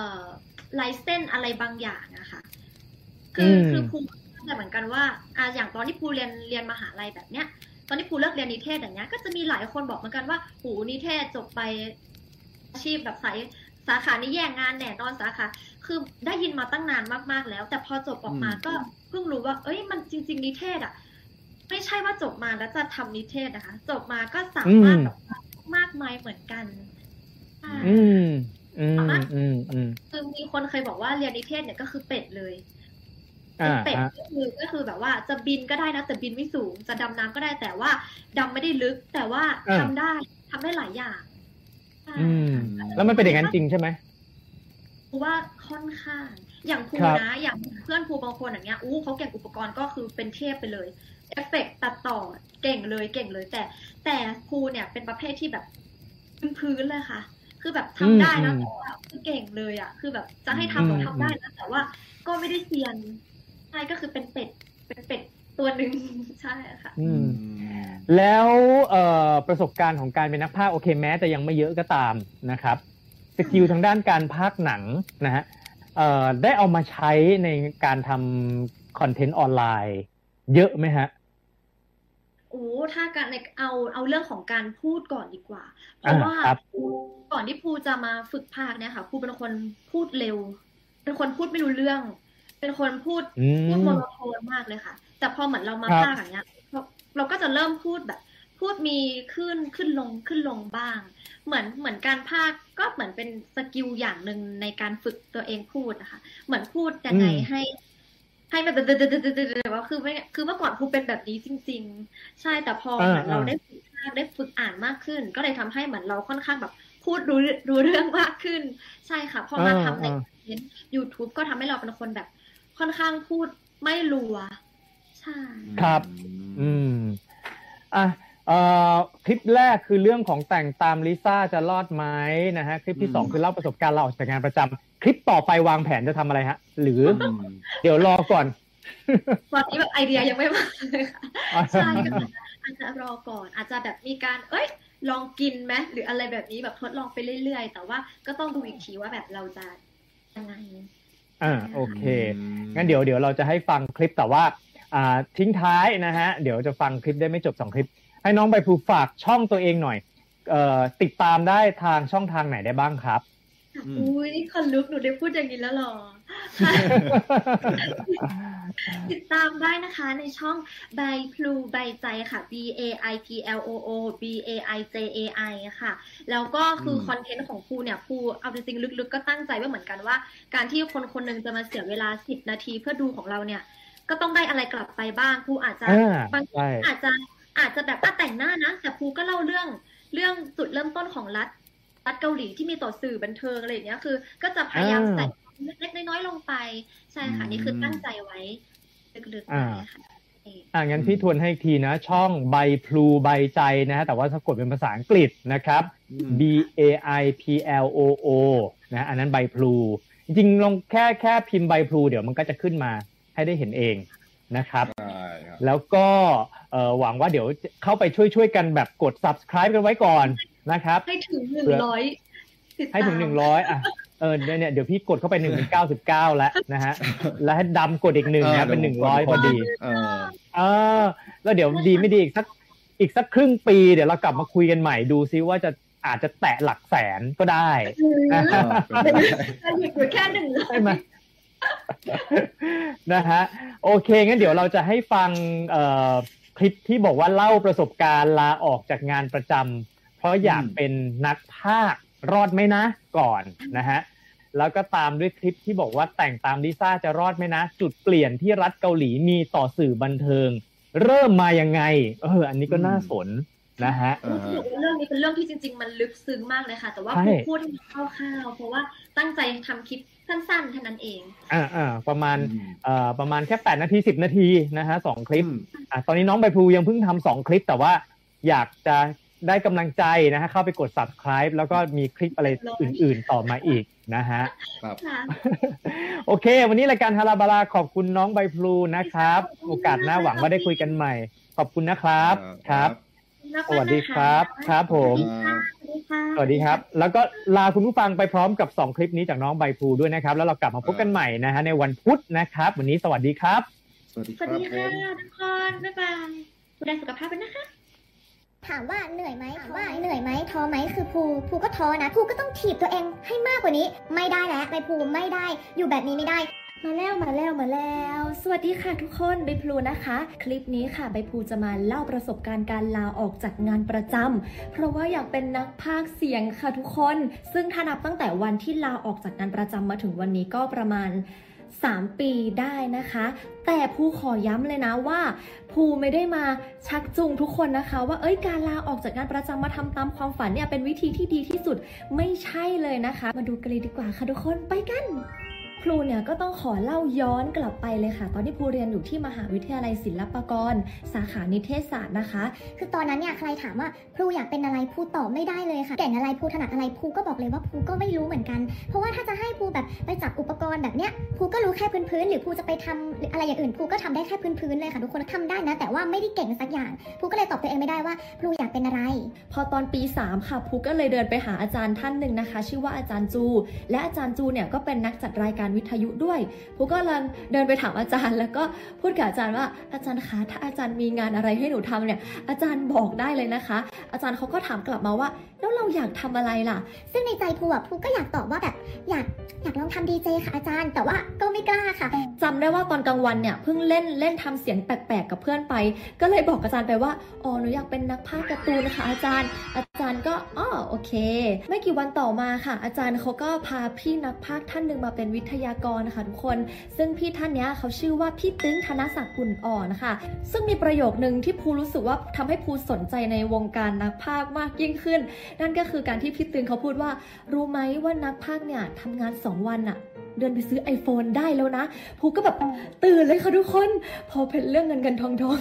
ลายเส้นอะไรบางอย่างอะค่ะคืออมคือครูเข้าใจเหมือนกันว่าอะอย่างตอนที่ครูเรียนเรียนมหาลัยแบบเนี้ย ตอนที่ครูเลิกเรียนนิเทศอย่างเงี้ยก็จะมีหลายคนบอกเหมือนกันว่าหูนิเทศจบไปอาชีพแบบสายสาขานี้แย่งงานแน่นอนสาขาคือได้ยินมาตั้งนานมากๆแล้ว แต่พอจบออกมาอืมก็เพิ่งรู้ว่า เอ้ยมันจริง ๆ นิเทศอะ ไม่ใช่ว่าจบมาแล้วจะทำนิเทศนะคะ จบมาก็สามารถอืมแบบมากมายเหมือนกันใช่อืมอืมอืมอืมคือมีคนเคยบอกว่าเรียนนิเทศเนี่ยก็คือเป็ดเลยอ่าเป็ดฮะก็คือก็คือแบบว่าจะบินก็ได้นะแต่บินไม่สูง จะดำน้ำก็ได้แต่ว่าดำไม่ได้ลึก แต่ว่าเออทำได้ทำได้หลายอย่างใช่อืมแล้วมันเป็นอย่างนั้นจริงใช่ไหมครูว่าค่อนข้าง อย่างครูครับนะ อย่างเพื่อนครูบางคนอย่างเงี้ยอู้เขาเก่งอุปกรณ์ก็คือเป็นเทพไปเลย เอฟเฟกต์ตัดต่อเก่งเลยเก่งเลย แต่แต่ครูเนี่ยเป็นประเภทที่แบบพื้นๆเลยค่ะ คือแบบทำได้นะอืมแต่ว่าคือเก่งเลยอะ คือแบบจะให้อืทำมก็ทำได้นะแต่ว่าก็ไม่ได้เซียนใช่ก็คือเป็นเป็ดเป็นเป็ดตัวหนึ่งใช่ค่ะอือืมมแล้วเอ่อประสบการณ์ของการเป็นนักพากย์โอเคแม้จะยังไม่เยอะก็ตามนะครับ skill ทางด้านการพากย์หนังนะฮะเอ่อได้เอามาใช้ในการทำคอนเทนต์ออนไลน์ เยอะไหมฮะ โอ้โอ้ถ้าการในเอาเอาเรื่องของการพูดก่อนดีกว่า เพอ่าราะว่าครับก่อนที่ภูจะมาฝึกภาคเนี่ยค่ะภูเป็นคนพูดเร็ว เป็นคนพูดไม่รู้เรื่อง เป็นคนพูดอืพูด monotone มากเลยค่ะ แต่พอเหมือนเรามาครับภาคอย่างเงี้ยเราเราก็จะเริ่มพูดแบบ พูดมีขึ้นขึ้นลงขึ้นลงบ้าง เหมือนเหมือนการภาคก็เหมือนเป็นสกิลอย่างหนึ่งในการฝึกตัวเองพูดนะคะ เหมือนพูดยังไงอืมให้ ให้มันแบบแต่ว่าคือไม่คือเมื่อก่อนภูเป็นแบบนี้จริง ๆ ใช่แต่พอเหมือนเราได้ฝึกมากได้ฝึกอ่านมากขึ้น ก็เลยทำให้เหมือนเราค่อนข้างแบบพูดรู้รู้เรื่องมากขึ้น ใช่ค่ะพอมาทำในอ่าคอนเทนต์ YouTube ก็ทำให้เราเป็นคนแบบค่อนข้างพูดไม่รัว ใช่ ครับ อืม อะ คลิปแรกคือเรื่องของแต่งตามลิซ่าจะรอดไหมนะฮะคลิปที่สองอืมคือเล่าประสบการณ์เราออกจากงานประจำคลิปต่อไปวางแผนจะทำอะไรฮะ หรืออืมเดี๋ยวรอก่อนตอนนี้แบบไอเดียยังไม่มาเลยค่ะใช่ก็อาจจะอาจจะรอก่อน อาจจะแบบมีการ เอ้ย ลองกินไหมหรืออะไรแบบนี้แบบทดลองไปเรื่อยๆ แต่ว่าก็ต้องดูอีกทีว่าแบบเราจะยังไงอ่าโอเคงั้นเดี๋ยวเดี๋ยวเราจะให้ฟังคลิปแต่ว่า อ่าทิ้งท้ายนะฮะ เดี๋ยวจะฟังคลิปได้ไม่จบสองคลิป ให้น้องใบพลูฝากช่องตัวเองหน่อย เอ่อติดตามได้ทางช่องทางไหนได้บ้างครับอืมอุ้ยนี่คนลุกหนูได้พูดอย่างนี้แล้วเหรอ ติดตามได้นะคะในช่องใบพลูใบใจค่ะ B A I P L O O B A I J A I ค่ะ แล้วก็คืออมคอนเทนต์ของภูเนี่ยภูเอาจริงๆลึกๆ ก็ตั้งใจไว้เหมือนกันว่า การที่คนคนหนึ่งจะมาเสียเวลา10นาทีเพื่อดูของเราเนี่ย ก็ต้องได้อะไรกลับไปบ้างภูอาจจะอ่าบางใช่อาจจะ อาจจะแบบว่าแต่งหน้านะ แต่ภูก็เล่าเรื่องเรื่องจุดเริ่มต้นของรัฐรัฐเกาหลีที่มีต่อสื่อบันเทิงอะไรอย่างเงี้ยคือ ก็จะพยายามอ่าใส่เล็กๆน้อยๆลงไป ใช่ค่ะอืมนี่คือตั้งใจไว้ลึกๆอ่าไว้ค่ะอ่างั้นพี่ทวนให้อีกทีนะ ช่องใบพลูใบใจนะฮะแต่ว่าสะกดเป็นภาษาอังกฤษนะครับอืม B A I P L O O นะอันนั้นใบพลู จริงๆลองแค่แค่พิมพ์ใบพลูเดี๋ยวมันก็จะขึ้นมาให้ได้เห็นเอง นะครับใช่ครับแล้วก็เอ่อหวังว่าเดี๋ยวเข้าไปช่วยช่วยๆกันแบบกด subscribe กันไว้ก่อนนะครับ ให้ถึงหนึ่งร้อยติดตามให้ถึงหนึ่งร้อยอะเออเนี่ยเนี่ยเดี๋ยวพี่กดเข้าไปหนึ่งเก้าสิบเก้าแล้วนะฮะ แล้วให้ดำกดอีกหนึ่งนะเป็นหนึ่งร้อยพอดีเออเออ แล้วเดี๋ยวดีไม่ดีอีกสักอีกสักครึ่งปีเดี๋ยวเรากลับมาคุยกันใหม่ดูซิว่าจะอาจจะแตะหลักแสนก็ได้อืมอ่าเป็นไปได้จะหยุดอยู่แค่หนึ่งร้อยใช่ไหม นะฮะโอเคงั้นเดี๋ยวเราจะให้ฟังเอ่อคลิปที่บอกว่าเล่าประสบการณ์ลาออกจากงานประจำเพราะอยากเป็นนักภาครอดไหมนะ ก่อนนะฮะแล้วก็ตามด้วยคลิปที่บอกว่าแต่งตามลิซ่าจะรอดไหมนะ จุดเปลี่ยนที่รัฐเกาหลีมีต่อสื่อบันเทิง เริ่มมายังไง เออ อันนี้ก็น่าสน นะฮะอ่าฮะรู้สึกว่าเรื่องนี้เป็นเรื่องที่จริง ๆ มันลึกซึ้งมากเลยค่ะ แต่ว่าใช่ภูพูดให้มันคร่าวๆเพราะว่าตั้งใจทำคลิปสั้นๆเท่านั้นเอง อ่าอ่าประมาณอืมเอ่อประมาณแค่แปดนาทีสิบนาทีนะฮะสองคลิปอืมอะตอนนี้น้องใบพลูยังเพิ่งทำสองคลิป แต่ว่าอยากจะได้กำลังใจนะฮะเข้าไปกด subscribe แล้วก็มีคลิปอะไรอื่น ๆ ต่อมาอีกนะฮะครับค่ะโอเค วันนี้รายการฮาราบาราขอบคุณน้องใบพลูนะครับ โอกาสหน้าหวังว่าได้คุยกันใหม่ ขอบคุณนะครับครับ สวัสดีครับ ครับผมสวัสดีค่ะสวัสดีครับ แล้วก็ลาคุณผู้ฟังไปพร้อมกับ 2 คลิปนี้จากน้องใบพลูด้วยนะครับ แล้วเรากลับมาพบกันใหม่นะฮะในวันพุธนะครับ วันนี้สวัสดีครับ สวัสดีสควัสรับดีผค่ะมทุกคน บ๊ายบายดูแลสุขภาพกันนะคะ ถามว่าเหนื่อยไหมถามว่าเหนื่อยไหมท้อไหมคือภูภูก็ท้อนะภูก็ต้องถีบตัวเองให้มากกว่านี้ ไม่ได้แล้วไปภูไม่ได้ อยู่แบบนี้ไม่ได้ มาแล้วมาแล้วมาแล้ว สวัสดีค่ะทุกคนใบพลูนะคะ คลิปนี้ค่ะใบพลูจะมาเล่าประสบการณ์การลาออกจากงานประจำเพราะว่าอยากเป็นนักพากย์เสียงค่ะทุกคน ซึ่งถ้านับตั้งแต่วันที่ลาออกจากงานประจำมาถึงวันนี้ก็ประมาณ 3 ปีได้นะคะ แต่ภูขอย้ำเลยนะว่าภูไม่ได้มาชักจูงทุกคนนะคะ ว่าเอ้ยการลาออกจากงานประจำมาทำตามความฝันเนี่ยเป็นวิธีที่ดีที่สุดไม่ใช่เลยนะคะ มาดูกันเลยดีกว่าค่ะทุกคนไปกัน ครูเนี่ยก็ต้องขอเล่าย้อนกลับไปเลยค่ะ ตอนที่ภูเรียนอยู่ที่มหาวิทยาลัยศิลปากร สาขานิเทศศาสตร์นะคะ คือตอนนั้นเนี่ยใครถามว่าภูอยากเป็นอะไรภูตอบไม่ได้เลยค่ะเก่งอะไรภูถนัดอะไรภูก็บอกเลยว่าภูก็ไม่รู้เหมือนกัน เพราะว่าถ้าจะให้ภูแบบไปจับอุปกรณ์แบบเนี้ยภูก็รู้แค่พื้นๆหรือภูจะไปทำหรือะไรอย่างอื่นภูก็ทำได้แค่พื้นๆเลยค่ะทุกคนทำได้นะแต่ว่าไม่ได้เก่งสักอย่างภูก็เลยตอบตัวเองไม่ได้ว่าภูอยากเป็นอะไร พอตอนปี 3 ค่ะภูก็เลยเดินไปหาอาจารย์ท่านหนึ่งนะคะ ชื่อว่าอาจารย์จู และอาจารย์จูเนี่ยก็เป็นนักจัดรายการวิทยุด้วยภูก็เลยเดินไปถามอาจารย์ แล้วก็พูดกับอาจารย์ว่าอาจารย์คะถ้าอาจารย์มีงานอะไรให้หนูทำเนี่ยอาจารย์บอกได้เลยนะคะ อาจารย์เขาก็ถามกลับมาว่า แล้วเราอยากทำอะไรล่ะ ซึ่งในใจภูอะภูก็อยากตอบว่าแบบอยากอยากลองทำดีเจค่ะอาจารย์ แต่ว่าก็ไม่กล้าค่ะจำได้ว่าตอนกลางวันเนี่ยเพิ่งเล่นเล่นทำเสียงแปลกๆกับเพื่อนไป ก็เลยบอกอาจารย์ไปว่าอ๋อหนูอยากเป็นนักพากย์การ์ตูนนะคะอาจารย์ อาจารย์ก็อ๋อโอเค ไม่กี่วันต่อมาค่ะ อาจารย์เขาก็พาพี่นักพากย์ท่านหนึ่งมาเป็นวิทยากรนะคะทุกคน ซึ่งพี่ท่านนี้เขาชื่อว่าพี่ตึ้งธนศักดิ์อุ่นอ่อนนะคะซึ่งมีประโยคนึงที่ภูรู้สึกว่าทำให้ภูสนใจในวงการนักพากย์มากยิ่งขึ้น นั่นก็คือการที่พี่ตึงเขาพูดว่า รู้ไหมว่านักพากเนี่ยทำงาน 2 วันอะเดินไปซื้อ iPhone ได้แล้วนะ ภูก็แบบตื่นเลยค่ะทุกคน พอเป็นเรื่องเงินเงินทองทอง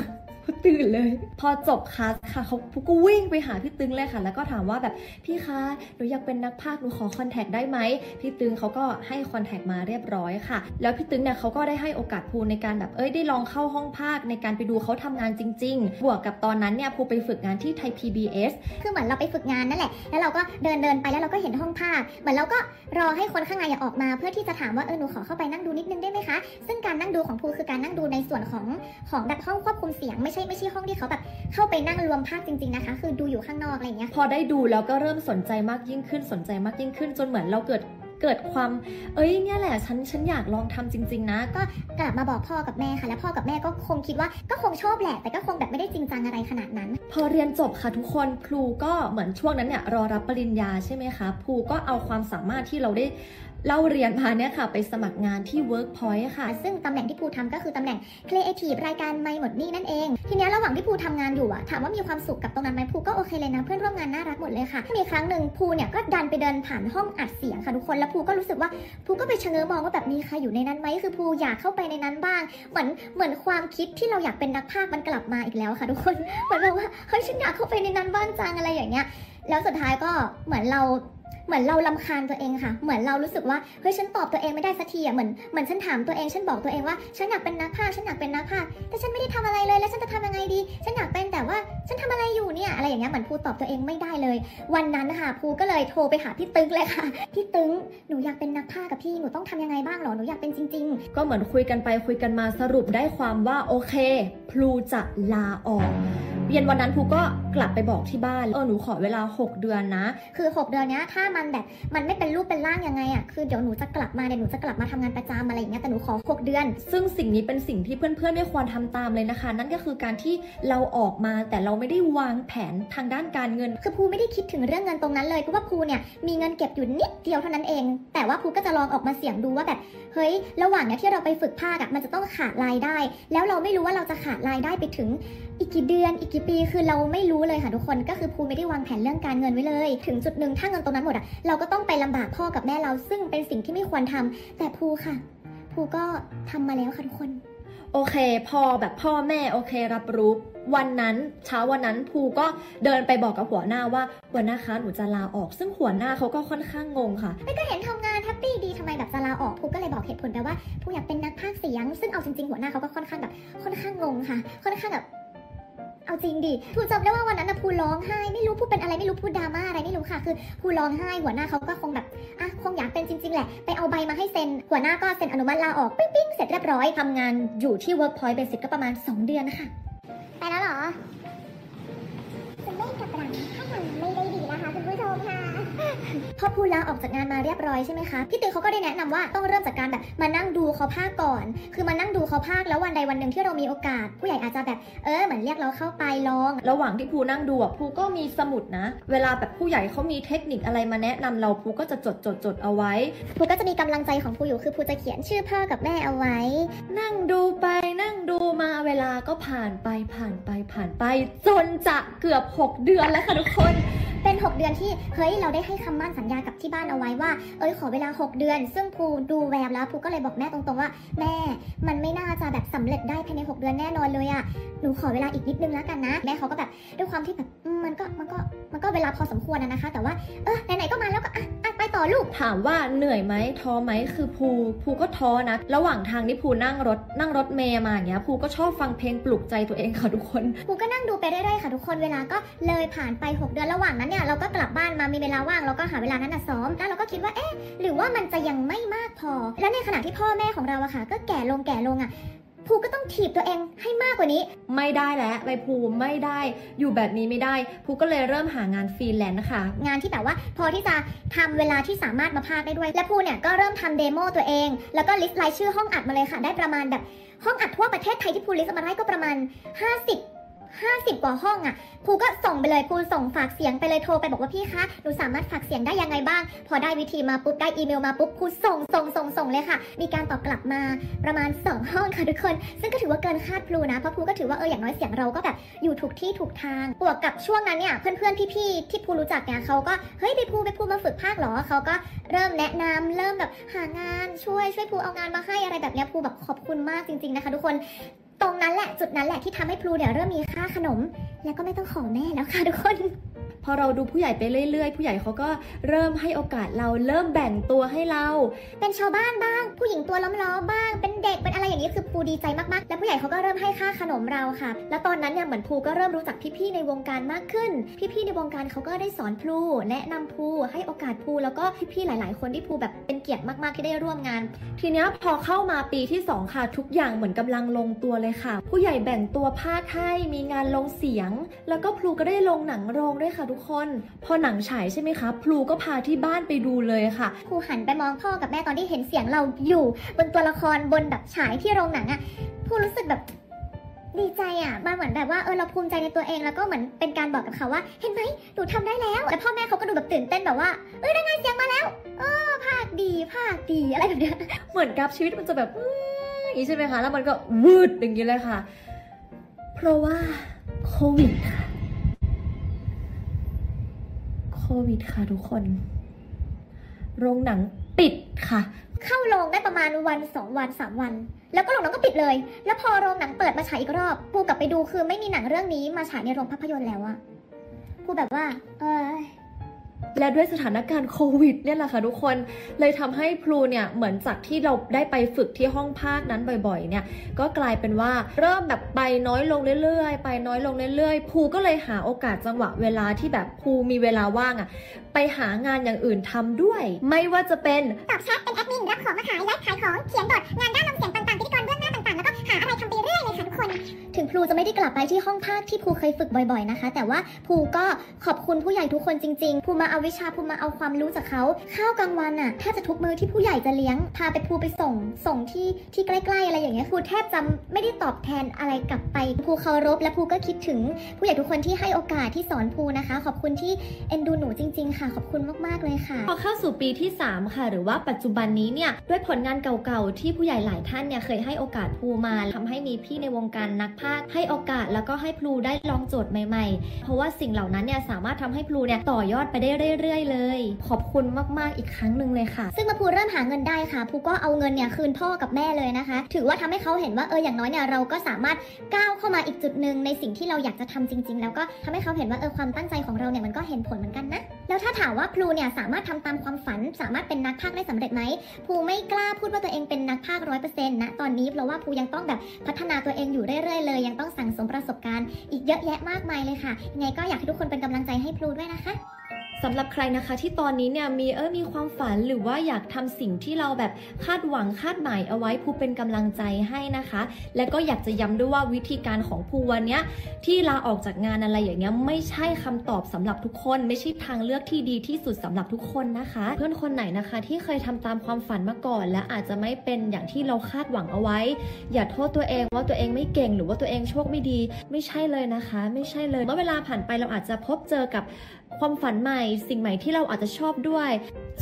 ตื่นเลย พอจบคลาสค่ะเขาภูก็วิ่งไปหาพี่ตึงเลยค่ะ แล้วก็ถามว่าแบบพี่คะหนูอยากเป็นนักพากย์หนูขอคอนแทคได้ไหมพี่ตึงเขาก็ให้คอนแทคมาเรียบร้อยค่ะ แล้วพี่ตึงเนี่ยเขาก็ได้ให้โอกาสภูในการแบบเอ้ยได้ลองเข้าห้องพากย์ในการไปดูเขาทำงานจริง ๆ บวกกับตอนนั้นเนี่ยภูไปฝึกงานที่ไทย PBS คือเหมือนเราไปฝึกงานนั่นแหละ แล้วเราก็เดินเดินไปแล้วเราก็เห็นห้องภาคเหมือนเราก็รอให้คนข้างในอออกมา เพื่อที่จะถามว่าเออหนูขอเข้าไปนั่งดูนิดนึงได้ไหมคะ ซึ่งการนั่งดูของภูคือการนั่งดูในส่วนของของแบบห้องควบคุมเสียงไม่ใช่ไม่ใช่ห้องที่เขาแบบเข้าไปนั่งรวมภาคจริง ๆนะคะ คือดูอยู่ข้างนอกอะไรอย่างเงี้ยพอได้ดูแล้วก็เริ่มสนใจมากยิ่งขึ้นสนใจมากยิ่งขึ้นจนเหมือนเราเกิดเกิดความ เอ้ยเนี่ยแหละฉันฉันอยากลองทำจริง ๆ นะ ก็กลับมาบอกพ่อกับแม่ค่ะ แล้วพ่อกับแม่ก็คงคิดว่าก็คงชอบแหละ แต่ก็คงแบบไม่ได้จริงจังอะไรขนาดนั้น พอเรียนจบค่ะทุกคนครูก็เหมือนช่วงนั้นเนี่ยรอรับปริญญาใช่ไหมคะครูก็เอาความสามารถที่เราได้ เล่าเรียนมาเนี่ยค่ะ ไปสมัครงานที่ Workpoint ค่ะ ซึ่งตำแหน่งที่ภูทำก็คือตำแหน่ง Creative รายการไม่หมดนี่นั่นเอง ทีนี้ระหว่างที่ภูทำงานอยู่อะถามว่ามีความสุขกับตรงนั้นไหมภูก็โอเคเลยนะ เพื่อนร่วมงานน่ารักหมดเลยค่ะ มีครั้งหนึ่งภูเนี่ยก็ดันไปเดินผ่านห้องอัดเสียงค่ะทุกคนแล้วภูก็รู้สึกว่าภูก็ไปชะเง้อมองว่าแบบมีใครอยู่ในนั้นไหมคือภูอยากเข้าไปในนั้นบ้าง เหมือนเหมือนความคิดที่เราอยากเป็นนักพากย์มันกลับมาอีกแล้วค่ะ ทุกคนเหมือนแบบว่าเฮ้ยฉันอยากเข้าไปในนั้นบ้างจังอะไรอย่างเงี้ยแล้วสุดท้ายก็เหมือนเรา เหมือนเราลำคาญตัวเองค่ะ เหมือนเรารู้สึกว่า เฮ้ย ฉันตอบตัวเองไม่ได้สักทีอะ เหมือน เหมือนฉันถามตัวเอง ฉันบอกตัวเองว่า ฉันอยากเป็นนักพากย์ฉันอยากเป็นนักพากย์แต่ฉันไม่ได้ทำอะไรเลย แล้วฉันจะทำยังไงดี ฉันอยากเป็นแต่ว่า ฉันทำอะไรอยู่เนี่ย อะไรอย่างเงี้ย เหมือนภูตอบตัวเองไม่ได้เลย วันนั้นค่ะภูก็เลยโทรไปหาพี่ตึ้งเลยค่ะ พี่ตึ้ง หนูอยากเป็นนักพากย์กับพี่ หนูต้องทำยังไงบ้างหรอ หนูอยากเป็นจริง ๆ ก็เหมือนคุยกันไปคุยกันมาสรุปได้ความว่าโอเคพลูจะลาออก เย็นวันนั้นพลูก็กลับไปบอกที่บ้านเออหนูขอเวลา 6 เดือนนะ คือ 6 เดือนเนี้ยถ้ามันแบบมันไม่เป็นรูปเป็นร่างยังไงอะคือเดี๋ยวหนูจะกลับมาเดี๋ยวหนูจะกลับมาทำงานประจำอะไรอย่างเงี้ยแต่หนูขอ 6 เดือน ซึ่งสิ่งนี้เป็นสิ่งที่เพื่อนๆไม่ควรทำตามเลยนะคะ นั่นก็คือการที่เราออกมาแต่เราไม่ได้วางแผนทางด้านการเงิน คือภูไม่ได้คิดถึงเรื่องเงินตรงนั้นเลยเพราะว่าภูเนี่ยมีเงินเก็บอยู่นิดเดียวเท่านั้นเอง แต่ว่าภูก็จะลองออกมาเสี่ยงดูว่าแบบเฮ้ย ระหว่างเนี้ยที่เราไปฝึกภาคอะมันจะต้องขาดรายได้ แล้วเราไม่รู้ว่าเราจะขาดรายได้ไปถึง อีกกี่เดือนอีกกี่ปีคือเราไม่รู้เลยค่ะทุกคนก็คือภูไม่ได้วางแผนเรื่องการเงินไว้เลย ถึงจุดหนึ่งถ้าเงินตรงนั้นหมดอะเราก็ต้องไปลำบากพ่อกับแม่เราซึ่งเป็นสิ่งที่ไม่ควรทำแต่ภูค่ะภูก็ทำมาแล้วค่ะทุกคน โอเค พอแบบพ่อแม่โอเครับรู้วันนั้นเช้าวันนั้นภูก็เดินไปบอกกับหัวหน้าว่าหัวหน้าคะหนูจะลาออก ซึ่งหัวหน้าเขาก็ค่อนข้างงงค่ะก็เห็นทำงานแฮปปี้ดีทำไมแบบจะลาออกภูก็เลยบอกเหตุผลไปว่าภูอยากเป็นนักพากย์เสียง ซึ่งเอาจริงๆหัวหน้าเขาก็ค่อนข้างแบบค่อนข้างงงค่ะ ค่อนข้างแบบ เอาจริงดิภูจำได้ว่าวันนั้นนะภูร้องไห้ไม่รู้ภูเป็นอะไรไม่รู้ภูดราม่าอะไรไม่รู้ค่ะ คือภูร้องไห้หัวหน้าเขาก็คงแบบอะคงอยากเป็นจริง ๆ แหละ ไปเอาใบมาให้เซ็น หัวหน้าก็เซ็นอนุมัติลาออกปิ๊งปิ๊งเสร็จเรียบร้อยทำงานอยู่ที่ Workpoint Basic ก็ประมาณ 2 เดือนนะคะไปแล้วเหรอจะไม่กลับหลังถ้าหลังไม่ได้ดีนะคะคุณผู้ชมค่ะ พอพูลาออกจากงานมาเรียบร้อยใช่ไหมคะ พี่ตือเขาก็ได้แนะนำว่าต้องเริ่มจากการแบบมานั่งดูเขาพากย์ก่อน คือมานั่งดูเขาพากย์แล้ววันใดวันหนึ่งที่เรามีโอกาส ผู้ใหญ่อาจจะแบบเออเหมือนเรียกเราเข้าไปลอง ระหว่างที่ภูนั่งดูอะภูก็มีสมุดนะ เวลาแบบผู้ใหญ่เขามีเทคนิคอะไรมาแนะนำเราภูก็จะจดจดจดเอาไว้ภูก็จะมีกำลังใจของภูอยู่คือภูจะเขียนชื่อพ่อกับแม่เอาไว้ นั่งดูไปนั่งดูมาเวลาก็ผ่านไปผ่านไปผ่านไปจนจะเกือบ 6 เดือนแล้วค่ะทุกคนเป็น 6 เดือนที่เฮ้ยเราได้ให้คำมั่นสัญญากับที่บ้านเอาไว้ว่า เอ้ยขอเวลา 6 เดือน ซึ่งภูดูแววแล้วภูก็เลยบอกแม่ตรงๆว่า แม่มันไม่น่าจะแบบสำเร็จได้ภายใน 6 เดือนแน่นอนเลยอะหนูขอเวลาอีกนิดนึงแล้วกันนะแม่เขาก็แบบด้วยความที่แบบอืมมันก็มันก็มันก็เวลาพอสมควรนะนะคะ แต่ว่าเออไหนๆก็มาแล้วก็อะอะไปต่อลูกถามว่าเหนื่อยไหมท้อไหมคือภูภูก็ท้อนะระหว่างทางที่ภูนั่งรถนั่งรถเมย์มาอย่างเงี้ยภูก็ชอบฟังเพลงปลุกใจตัวเองค่ะทุกคนครูก็นั่งดูไปเรื่อยๆค่ะทุกคนเวลาก็เลยผ่านไป 6 เดือนระหว่างนั้นเนี่ยเราก็กลับบ้านมามีเวลาว่างเราก็หาเวลานั้นน่ะซ้อม แล้วเราก็คิดว่าเอ๊ะหรือว่ามันจะยังไม่มากพอ แล้วในขณะที่พ่อแม่ของเราอะค่ะ ก็แก่ลงแก่ลงอะพลูก็ต้องถีบตัวเองให้มากกว่านี้ ไม่ได้แล้วใบพลูไม่ได้อยู่แบบนี้ไม่ได้พลูก็เลยเริ่มหางานฟรีแลนซ์นะคะงานที่แบบว่าพอที่จะทำเวลาที่สามารถมาพากย์ได้ด้วย และพลูเนี่ยก็เริ่มทำ demo ตัวเอง แล้วก็ list รายชื่อห้องอัดมาเลยค่ะ ได้ประมาณแบบห้องอัดทั่วประเทศไทยที่พลู list มาได้ก็ประมาณ 50 50 กว่าห้องอะ่ะพลูก็ส่งไปเลยพลูส่งฝากเสียงไปเลยโทรไปบอกว่าพี่คะหนูสามารถฝากเสียงได้ยังไงบ้าง พอได้วิธีมาปุ๊บได้อีเมลมาปุ๊บพลูส่งส่งส่งส่งเลยค่ะ มีการตอบกลับมาประมาณ 2 ห้องค่ะทุกคน ซึ่งก็ถือว่าเกินคาดครูนะเพราะครูก็ถือว่าเอออย่างน้อยเสียงเราก็แบบอยู่ถูกที่ถูกทางบวกกับช่วงนั้นเนี่ยเพื่อนๆพี่ๆที่ภูรู้จักเนี่ยเขาก็เฮ้ยไปภูไปภูมาฝึกภาคหรอเขาก็เริ่มแนะนำเริ่มแบบหางานช่วยช่วยภูเอางานมาให้อะไรแบบเนี้ยภูแบบขอบคุณมากจริง ๆนะคะ ทุกคน ตรงนั้นแหละจุดนั้นแหละที่ทำให้พลูเนี่ยเริ่มมีค่าขนม แล้วก็ไม่ต้องขอแม่แล้วค่ะทุกคน พอเราดูผู้ใหญ่ไปเรื่อยๆ ผู้ใหญ่เขาก็เริ่มให้โอกาสเราเริ่มแบ่งตัวให้เรา เป็นชาวบ้านบ้าง ผู้หญิงตัวล้อมๆบ้าง เป็นเด็กเป็นอะไรอย่างนี้คือภูดีใจมากๆ แล้วผู้ใหญ่เขาก็เริ่มให้ค่าขนมเราค่ะ แล้วตอนนั้นเนี่ยเหมือนภูก็เริ่มรู้จักพี่ๆในวงการมากขึ้น พี่ๆในวงการเขาก็ได้สอนภูแนะนำภูให้โอกาสภูแล้วก็พี่ๆหลาย ๆ คนที่ภูแบบเป็นเกียรติมากๆที่ได้ร่วมงาน ทีนี้พอเข้ามาปีที่ 2 ค่ะ ทุกอย่างเหมือนกำลังลงตัวเลยค่ะ ผู้ใหญ่แบ่งตัวภาคให้มีงานลงเสียง แล้วก็พูก็ได้ลงหนังโรงด้วยค่ะทุกคน พอหนังฉายใช่ไหมคะพลูก็พาที่บ้านไปดูเลยค่ะ ครูหันไปมองพ่อกับแม่ตอนที่เห็นเสียงเราอยู่ บนตัวละครบนแบบฉายที่โรงหนังอะ่ะครูรู้สึกแบบดีใจอะ่ะมันเหมือนแบบว่าเออเราภูมิใจในตัวเองแล้วก็เหมือนเป็นการบอกกับเขาว่า เห็นไหมหนูทำได้แล้วแต่พ่อแม่เขาก็ดูแบบตื่นเต้นแบบว่าเอ้ยได้ไงเสียงมาแล้วเออภาคดีภาคดีอะไรแบบเนี้ยเหมือนกับชีวิตมันจะแบบอื้ออย่างนี้ใช่ไหมคะแล้วมันก็วืดอย่างนี้เลยค่ะ เพราะว่าโควิดค่ะ โควิดค่ะทุกคน โรงหนังปิดค่ะ เข้าโรงได้ประมาณวันสองวันสามวัน แล้วก็โรงหนังก็ปิดเลย แล้วพอโรงหนังเปิดมาฉายอีกรอบปูกลับไปดูคือไม่มีหนังเรื่องนี้มาฉายในโรงภาพยนตร์แล้วอะปูแบบว่า เออ และด้วยสถานการณ์โควิดเนี่ยแหละค่ะทุกคน เลยทำให้พลูเนี่ยเหมือนจากที่เราได้ไปฝึกที่ห้องภาคนั้นบ่อยๆ เนี่ย ก็กลายเป็นว่าเริ่มแบบไปน้อยลงเรื่อยๆ ไปน้อยลงเรื่อยๆภูก็เลยหาโอกาสจังหวะเวลาที่แบบภูมีเวลาว่างอะไปหางานอย่างอื่นทำด้วย ไม่ว่าจะเป็นตอบแชทเป็นแอดมินรับของมาขายไลฟ์ขายของเขียนบทงานด้านนำเสียงต่างๆพิธีกรเบื้องหน้าต่างๆแล้วก็หาอะไรทำไปเรื่อยเลยค่ะ คน ถึงครูจะไม่ได้กลับไปที่ห้องภาคที่ครูเคยฝึกบ่อยๆนะคะ แต่ว่าครูก็ขอบคุณผู้ใหญ่ทุกคนจริงๆครูมาเอาวิชาครูมาเอาความรู้จากเขา ข้าวกลางวันอะแทบจะทุกมื้อที่ผู้ใหญ่จะเลี้ยง พาไปครูไปส่ง ส่งที่ที่ใกล้ๆอะไรอย่างเงี้ยครูแทบจะไม่ได้ตอบแทนอะไรกลับไปครูเคารพและครูก็คิดถึง ผู้ใหญ่ทุกคนที่ให้โอกาสที่สอนครูนะคะ ขอบคุณที่เอ็นดูหนูจริง ๆ ค่ะ ขอบคุณมากๆเลยค่ะพอเข้าสู่ปีที่ 3 ค่ะ หรือว่าปัจจุบันนี้เนี่ยด้วยผลงานเก่าๆที่ผู้ใหญ่หลายท่านเนี่ยเคยให้โอกาสพลูมาทำให้มีพี่ในวงการนักพากย์ให้โอกาสแล้วก็ให้พลูได้ลองโจทย์ใหม่ๆ เพราะว่าสิ่งเหล่านั้นเนี่ยสามารถทำให้พลูเนี่ยต่อยอดไปได้เรื่อยๆ เลย ขอบคุณมากๆอีกครั้งหนึ่งเลยค่ะ ซึ่งมาภูเริ่มหาเงินได้ค่ะภูก็เอาเงินเนี่ยคืนพ่อกับแม่เลยนะคะ ถือว่าทำให้เขาเห็นว่าเอออย่างน้อยเนี่ยเราก็สามารถก้าวเข้ามาอีกจุดหนึ่งในสิ่งที่เราอยากจะทำจริง ๆ แล้วก็ทำให้เขาเห็นว่าเออความตั้งใจของเราเนี่ยมันก็เห็นผลเหมือนกันนะแล้วถ้าถามว่าพลูเนี่ยสามารถทำตามความฝัน สามารถเป็นนักพากย์ได้สำเร็จไหมภูไม่กล้าพูดว่าตัวเองเป็นนักพากย์ร้อยเปอร์เซ็นต์นะตอนนี้เพราะว่าภูยังต้องแบบพัฒนาตัวเองอยู่เรื่อยๆเลย ยังต้องสั่งสมประสบการณ์อีกเยอะแยะมากมายเลยค่ะยังไงก็อยากให้ทุกคนเป็นกำลังใจให้พลูด้วยนะคะ สำหรับใครนะคะที่ตอนนี้เนี่ยมีเออมีความฝันหรือว่าอยากทำสิ่งที่เราแบบคาดหวังคาดหมายเอาไว้ภูเป็นกำลังใจให้นะคะ และก็อยากจะย้ำด้วยว่าวิธีการของภูวันเนี้ยที่ลาออกจากงานอะไรอย่างเงี้ยไม่ใช่คำตอบสำหรับทุกคน ไม่ใช่ทางเลือกที่ดีที่สุดสำหรับทุกคนนะคะ เพื่อนคนไหนนะคะที่เคยทำตามความฝันมาก่อน และอาจจะไม่เป็นอย่างที่เราคาดหวังเอาไว้ อย่าโทษตัวเองว่าตัวเองไม่เก่งหรือว่าตัวเองโชคไม่ดี ไม่ใช่เลยนะคะ ไม่ใช่เลยเมื่อเวลาผ่านไปเราอาจจะพบเจอกับความฝันใหม่สิ่งใหม่ที่เราอาจจะชอบด้วย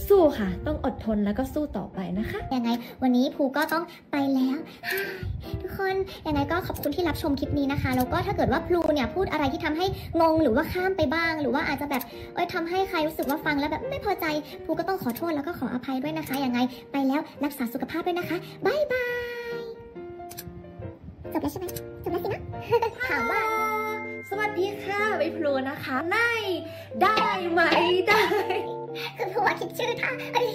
สู้ค่ะ ต้องอดทนแล้วก็สู้ต่อไปนะคะ ยังไงวันนี้ภูก็ต้องไปแล้วทุกคนยังไงก็ขอบคุณที่รับชมคลิปนี้นะคะแล้วก็ถ้าเกิดว่าพลูเนี่ยพูดอะไรที่ทำให้งงหรือว่าข้ามไปบ้าง หรือว่าอาจจะแบบเอ้ยทำให้ใครรู้สึกว่าฟังแล้วแบบไม่พอใจภูก็ต้องขอโทษแล้วก็ขออภัยด้วยนะคะยังไงไปแล้วรักษาสุขภาพด้วยนะคะบายบายจบแล้วใช่ไหมจบแล้วสินะถามว่า สวัสดีค่ะใบพลูนะคะในได้ไหมได้ คือภูอะคิดชื่อท่าเอ้ย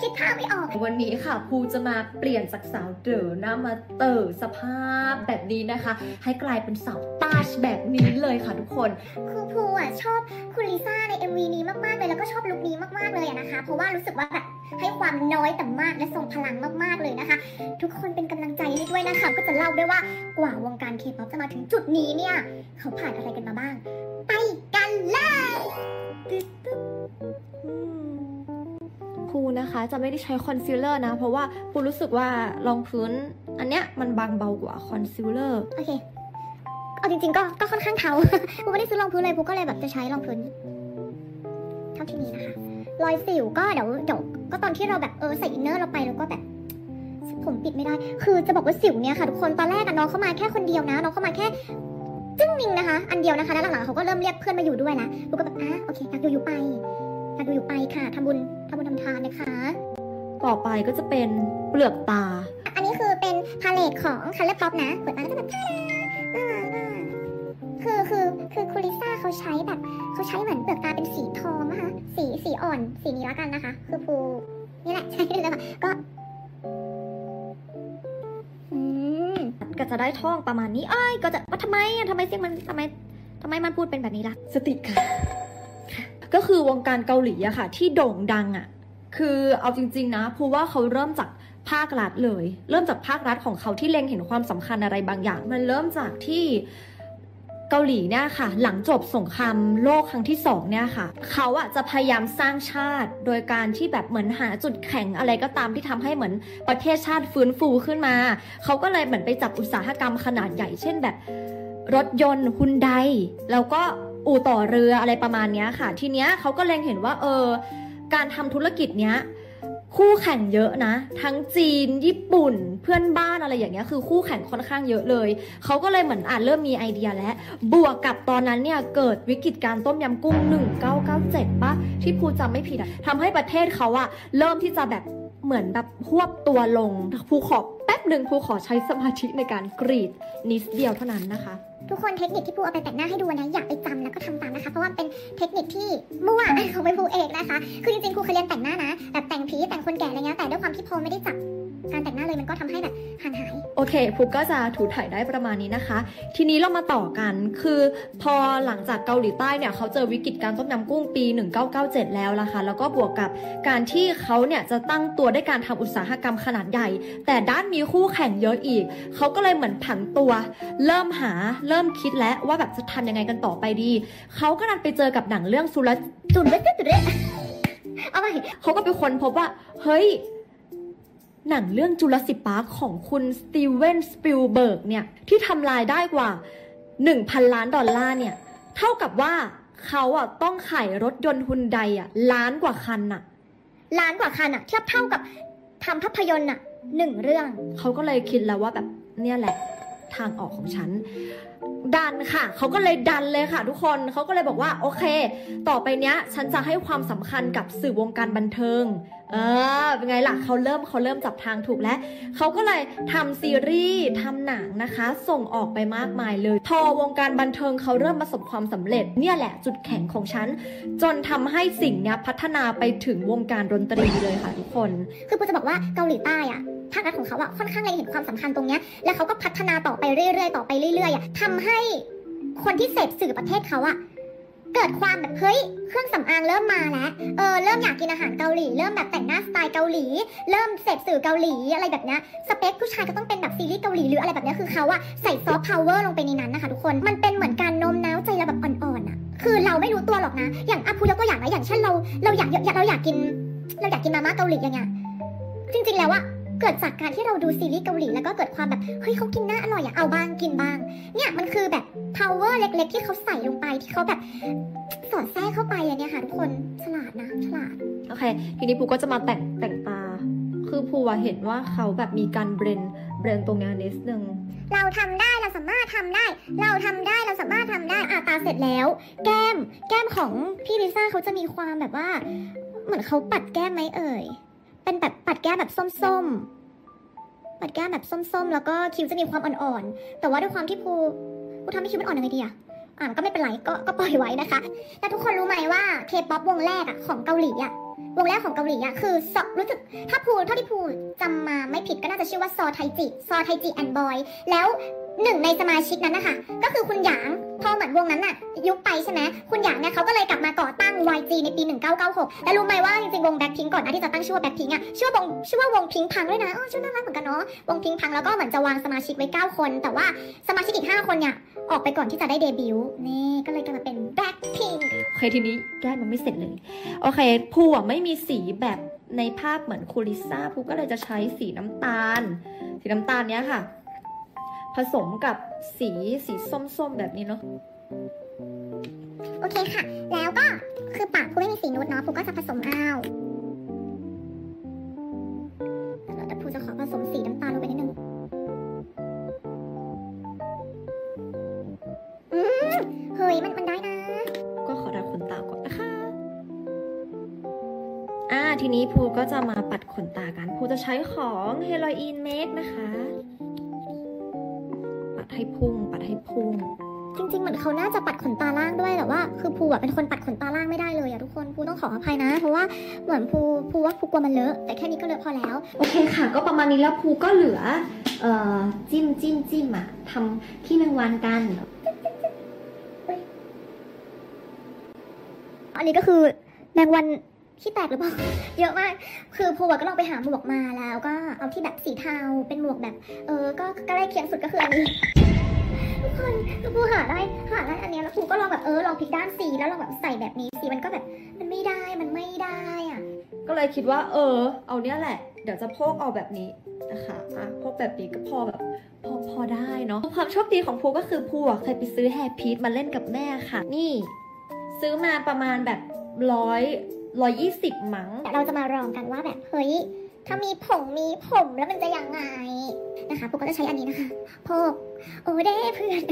คิดท่าไม่ออก วันนี้ค่ะภูจะมาเปลี่ยนจากสาวเด๋อหน้ามาเต๋อสภาพแบบนี้นะคะ ให้กลายเป็นสาวตาชแบบนี้เลยค่ะทุกคนครูภูอะชอบคุณลิซ่าใน MV นี้มากๆเลยแล้วก็ชอบลุคนี้มากๆเลยอะนะคะ เพราะว่ารู้สึกว่าแบบให้ความน้อยแต่มากและทรงพลังมากๆเลยนะคะ ทุกคนเป็นกำลังใจให้ด้วยนะคะ ก็จะเล่าด้วยว่ากว่าวงการเคป๊อปจะมาถึงจุดนี้เนี่ย เขาผ่านอะไรกันมาบ้าง ไปกันเลย พลูนะคะจะไม่ได้ใช้คอนซีลเลอร์นะ เพราะว่าพลูรู้สึกว่ารองพื้น อันเนี้ยมันบางเบากว่าคอนซีลเลอร์โอเคเอาจริงๆก็ก็ค่อนข้างเทาพลูไม่ได้ซื้อรองพื้นเลยพลูก็เลยแบบจะใช้รองพื้นเท่าที่มีนะคะ รอยสิวก็เดี๋ยวเดี๋ยวก็ตอนที่เราแบบเออใส่ inner เราไปแล้วก็แบบผมปิดไม่ได้ คือจะบอกว่าสิวเนี่ยค่ะทุกคน ตอนแรกอะน้องเข้ามาแค่คนเดียวนะ น้องเข้ามาแค่ จึ้งมิงนะคะ อันเดียวนะคะ แล้วหลังๆเขาก็เริ่มเรียกเพื่อนมาอยู่ด้วยนะลูกก็แบบอะโอเคอยากอยู่อยู่ไปอยากอยู่อยู่ไปค่ะทำบุญทำบุญทำทานนะคะ ต่อไปก็จะเป็นเปลือกตา อันนี้คือเป็นพาเลตของ Color Pop นะเปิดมาแล้วก็แบบทาดาน่ารักอะคือคือคือคูลิซ่าเขาใช้แบบเขาใช้เหมือนเปลือกตาเป็นสีทองนะคะสีสีอ่อนสีนี้แล้วกันนะคะ คือภูนี่แหละใช่เลยค่ะก็ จะได้ท่องประมาณนี้เอ้ยก็จะว่าทำไมอะทำไมเสียงมันทำไมทำไมมันพูดเป็นแบบนี้ล่ะ สติค่ะ ก็คือวงการเกาหลีอะค่ะ ที่โด่งดังอะคือเอาจริง ๆ นะพูว่าเขาเริ่มจากภาครัฐเลย เริ่มจากภาครัฐของเขาที่เล็งเห็นความสำคัญอะไรบางอย่าง มันเริ่มจากที่ เกาหลีเนี่ยค่ะ หลังจบสงครามโลกครั้งที่สองเนี่ยค่ะ เขาอะจะพยายามสร้างชาติ โดยการที่แบบเหมือนหาจุดแข็งอะไรก็ตามที่ทำให้เหมือนประเทศชาติฟื้นฟูขึ้นมา เขาก็เลยเหมือนไปจับอุตสาหกรรมขนาดใหญ่ เช่นแบบ รถยนต์ฮุนไดแล้วก็อู่ต่อเรืออะไรประมาณเนี้ยค่ะ ทีเนี้ยเขาก็เล็งเห็นว่าเออการทำธุรกิจเนี้ย คู่แข่งเยอะนะ ทั้งจีนญี่ปุ่นเพื่อนบ้านอะไรอย่างเงี้ยคือคู่แข่งค่อนข้างเยอะเลยเขาก็เลยเหมือนอ่านเริ่มมีไอเดียแล้ว บวกกับตอนนั้นเนี่ยเกิดวิกฤตการต้มยำกุ้ง 1997ปะที่ภูจำไม่ผิดอะทำให้ประเทศเขาอะเริ่มที่จะแบบเหมือนแบบหวบตัวลงภูขอแป๊บหนึ่งภูขอใช้สมาธิในการกรีดนิดเดียวเท่านั้นนะคะ ทุกคนเทคนิคที่ปูเอาไปแต่งหน้าให้ดูนะอยากไปจำแล้วก็ทำตามนะคะ เพราะว่าเป็นเทคนิคที่มั่วของไปปูเองนะคะ คือจริงๆครูเคยเรียนแต่งหน้านะแบบแต่งผีแต่งคนแก่อะไรเงี้ยแต่ด้วยความที่พอไม่ได้จับ การแต่งหน้าเลยมันก็ทำให้แบบห่างหายโอเคภูก็จะถูถ่ายได้ประมาณนี้นะคะ ทีนี้เรามาต่อกันคือพอหลังจากเกาหลีใต้เนี่ยเขาเจอวิกฤตการต้มยำกุ้งปี 1997 แล้วล่ะค่ะแล้วก็บวกกับการที่เขาเนี่ยจะตั้งตัวด้วยการทำอุตสาหกรรมขนาดใหญ่ แต่ด้านมีคู่แข่งเยอะอีก เขาก็เลยเหมือนผันตัว เริ่มหาเริ่มคิดแล้วว่าแบบจะทำยังไงกันต่อไปดี เขาก็นันไปเจอกับหนังเรื่องสุรจุดเล็ดจุดเล็ดเอาไปเขาก็ไปค้นพบว่าเฮ้ย หนังเรื่อง Jurassic Park ของคุณสตีเวนสปิลเบิร์กเนี่ย ที่ทำรายได้กว่า 1,000 ล้านดอลลาร์เนี่ย เท่ากับว่าเขาอะต้องขายรถยนต์ฮุนไดอะล้านกว่าคันอะ ล้านกว่าคันอะเทียบเท่ากับทำภาพยนตร์อะหนึ่งเรื่อง เขาก็เลยคิดแล้วว่าแบบเนี่ยแหละทางออกของฉัน ดันค่ะ เขาก็เลยดันเลยค่ะทุกคน เขาก็เลยบอกว่าโอเค ต่อไปเนี้ย ฉันจะให้ความสำคัญกับสื่อวงการบันเทิง เออ เป็นไงล่ะ เขาเริ่มเขาเริ่มจับทางถูกแล้ว เขาก็เลยทำซีรีส์ทำหนังนะคะ ส่งออกไปมากมายเลย พอวงการบันเทิงเขาเริ่มประสบความสำเร็จ เนี่ยแหละจุดแข็งของฉัน จนทำให้สิ่งเนี้ยพัฒนาไปถึงวงการดนตรีเลยค่ะทุกคน คือพลูจะบอกว่าเกาหลีใต้อะภาครัฐของเขาอะค่อนข้างเล็งเห็นความสำคัญตรงเนี้ย แล้วเขาก็พัฒนาต่อไปเรื่อยๆ ต่อไปเรื่อยๆอะทำให้คนที่เสพสื่อประเทศเขาอะเกิดความแบบเฮ้ยเครื่องสำอางเริ่มมาแล้ว เออเริ่มอยากกินอาหารเกาหลี เริ่มแบบแต่งหน้าสไตล์เกาหลี เริ่มเสพสื่อเกาหลีอะไรแบบเนี้ยสเปคผู้ชายก็ต้องเป็นแบบซีรีส์เกาหลีหรืออะไรแบบเนี้ยคือเขาอะใส่ซอฟต์พาวเวอร์ลงไปในนั้นนะคะทุกคนมันเป็นเหมือนการโน้มน้าวใจเราแบบอ่อนๆอะคือเราไม่รู้ตัวหรอกนะ อย่างอะพลูยกตัวอย่างนะอย่างเช่นเราเราอยากอยากเราอยากกิน เราอยากกินมาม่าเกาหลีอย่างเงี้ยจริง ๆ แล้วอะ เกิดจากการที่เราดูซีรีส์เกาหลีแล้วก็เกิดความแบบเฮ้ยเขากินน่าอร่อยอะเอาบ้างกินบ้าง เนี่ยมันคือแบบ power เล็ก ๆ ที่เขาใส่ลงไปที่เขาแบบสอดแทรกเข้าไปอะเนี่ยค่ะทุกคนฉลาดนะฉลาดโอเค ทีนี้พลูก็จะมาแต่งแต่งตา คือพลูอะเห็นว่าเขาแบบมีการ blend blend ตรงเนี้ยนิดนึงเราทำได้เราสามารถทำได้ เราทำได้เราสามารถทำได้อาตาเสร็จแล้ว แก้ม แก้มของพี่ลิซ่าเขาจะมีความแบบว่า เหมือนเขาปัดแก้มไหมเอ่ย เป็นแบบปัดแก้มแบบส้มๆ ปัดแก้มแบบส้มๆ แล้วก็คิ้วจะมีความอ่อนๆ แต่ว่าด้วยความที่พลูพลูทำให้คิ้วมันอ่อนยังไงดีอะอ่านก็ไม่เป็นไรก็ก็ปล่อยไว้นะคะ แต่ทุกคนรู้ไหมว่าเคป๊อปวงแรกอะของเกาหลีอะวงแรกของเกาหลีอะคือซอรู้สึกถ้าพลูเท่าที่พลูจำมาไม่ผิดก็น่าจะชื่อว่าซอไทจิซอไทจิ and Boysแล้ว หนึ่งในสมาชิกนั้นนะคะก็คือคุณหยางพอเหมือนวงนั้นน่ะ ยุบไปใช่ไหมคุณหยางเนี่ยเขาก็เลยกลับมาก่อตั้ง YG ในปี 1996 แล้วรู้ไหมว่าจริงๆ วงแบ็คพิงก่อนน้าที่จะตั้งชื่อว่าแบ็คพิงอะชื่อวงชื่อว่าวงพิงพังด้วยนะอ๋อชื่อน่ารักเหมือนกันเนาะวงพิงพังแล้วก็เหมือนจะวางสมาชิกไว้ 9 คน แต่ว่าสมาชิกอีก 5 คนเนี่ยออกไปก่อนที่จะได้เดบิวต์นี่ก็เลยกลายมาเป็นแบ็คพิงโอเคทีนี้แก้มันไม่เสร็จเลยโอเคภูอะไม่มีสีแบบในภาพเหมือนคูลิซ่าภูก็เลยจะใช้สีน้ำตาล สีน้ำตาลเนี้ยค่ะ สมกับสีสีส้มๆแบบนี้เนาะโอเคค่ะ แล้วก็คือปากกูไม่มีสีนูดเนาะกูก็จะผสมเอาแล้วแต่กูจะขอผสมสีน้ำตาลลงไปนิดนึงอืมเฮ้ยมันมันได้นะ ก็ขอดัดขนตาก่อนนะคะอ่าทีนี้ภูก็จะมาปัดขนตากันภูจะใช้ของ h e r o i n Make นะคะปั ดให้พุ่ง ปัดให้พุ่ง จริงๆ เหมือนเขาน่าจะปัดขนตาล่างด้วยแต่ว่า คือภูอะเป็นคนปัดขนตาล่างไม่ได้เลยอะทุกคนภูต้องขออภัยนะ เพราะว่าเหมือนภูภูว่าภูกลัวมันเลอะแต่แค่นี้ก็เลอะพอแล้ว โอเคค่ะ ก็ประมาณนี้แล้วภูก็เหลือเอ่อจิ้มจิ้มจิ้มอะทำขี้แมงวันกัน อันนี้ก็คือแมงวัน ที่แตกหรือเปล่า เยอะมาก คือภูอะก็ลองไปหาหมวกมาแล้วก็เอาที่แบบสีเทา เป็นหมวกแบบ เออ ก็ใกล้เคียงสุดก็คืออันนี้ทุกคนคือภูหาได้หาได้อันเนี้ยแล้วภูก็ลองแบบเออลองพลิกด้านสีแล้วลองแบบใส่แบบนี้สีมันก็แบบมันไม่ได้มันไม่ได้อะก็เลยคิดว่า เออ เอาเนี้ยแหละ เดี๋ยวจะพกเอาแบบนี้นะคะอะพกแบบนี้ก็พอแบบพอพอได้เนาะความโชคดีของภูก็คือภูอะเคยไปซื้อแฮร์พีทมาเล่นกับแม่ค่ะ นี่ ซื้อมาประมาณแบบร้อย ร้อยยี่สิบมั้งเราจะมาลองกันว่าแบบเฮ้ยถ้ามีผงมีผมแล้วมันจะยังไงนะคะปุ๊กก็จะใช้อันนี้นะคะพกโอเด้เพื่อน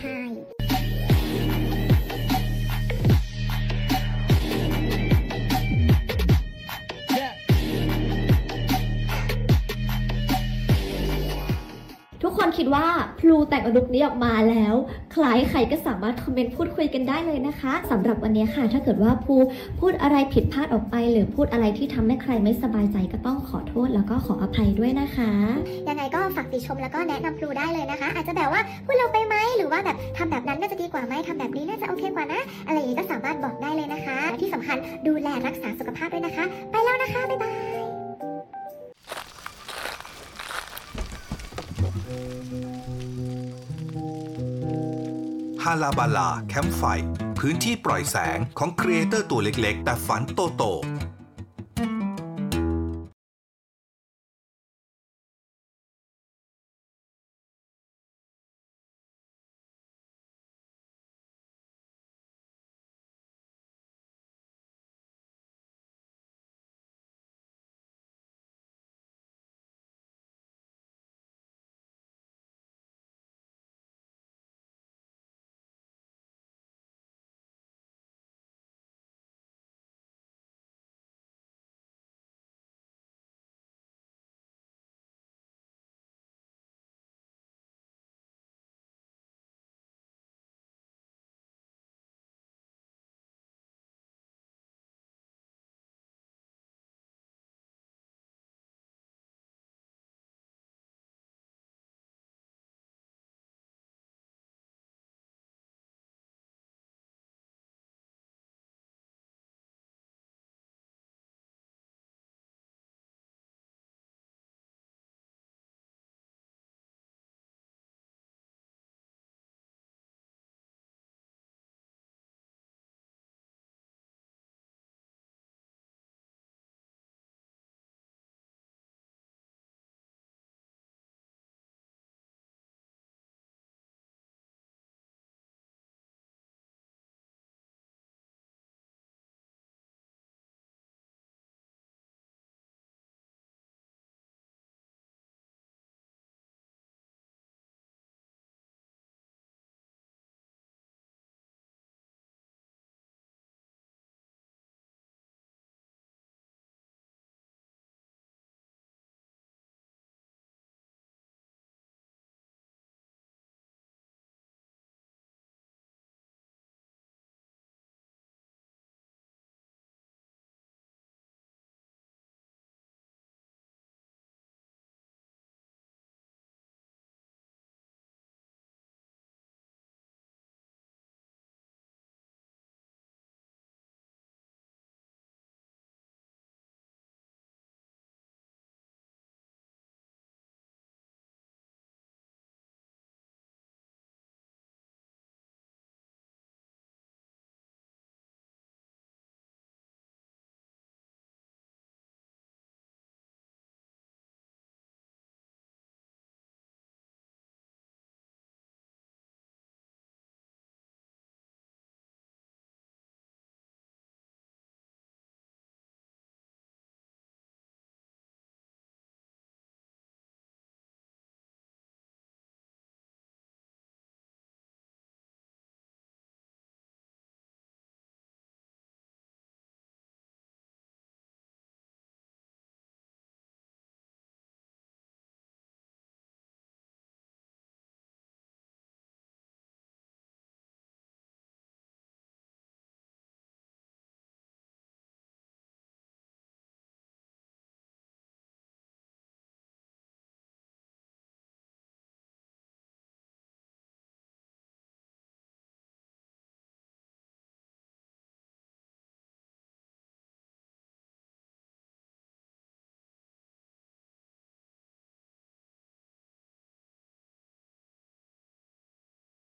ใช่ คนคิดว่าพลูแต่งลุคนี้ออกมาแล้วคล้ายใครก็สามารถคอมเมนต์พูดคุยกันได้เลยนะคะสำหรับวันนี้ค่ะ ถ้าเกิดว่าภูพูดอะไรผิดพลาดออกไป หรือพูดอะไรที่ทำให้ใครไม่สบายใจก็ต้องขอโทษแล้วก็ขออภัยด้วยนะคะ ยังไงก็ฝากติชมแล้วก็แนะนำครูได้เลยนะคะ อาจจะแบบว่าพูดเราไปไหมหรือว่าแบบทำแบบนั้นน่าจะดีกว่าไหมทำแบบนี้น่าจะโอเคกว่านะ อะไรอย่างนี้ก็สามารถบอกได้เลยนะคะ ที่สำคัญดูแลรักษาสุขภาพด้วยนะคะ ไปแล้วนะคะบ๊ายบาย ฮาลาบาลาแคมป์ไฟ พื้นที่ปล่อยแสงของ creator ตัวเล็กๆ แต่ฝันโตโต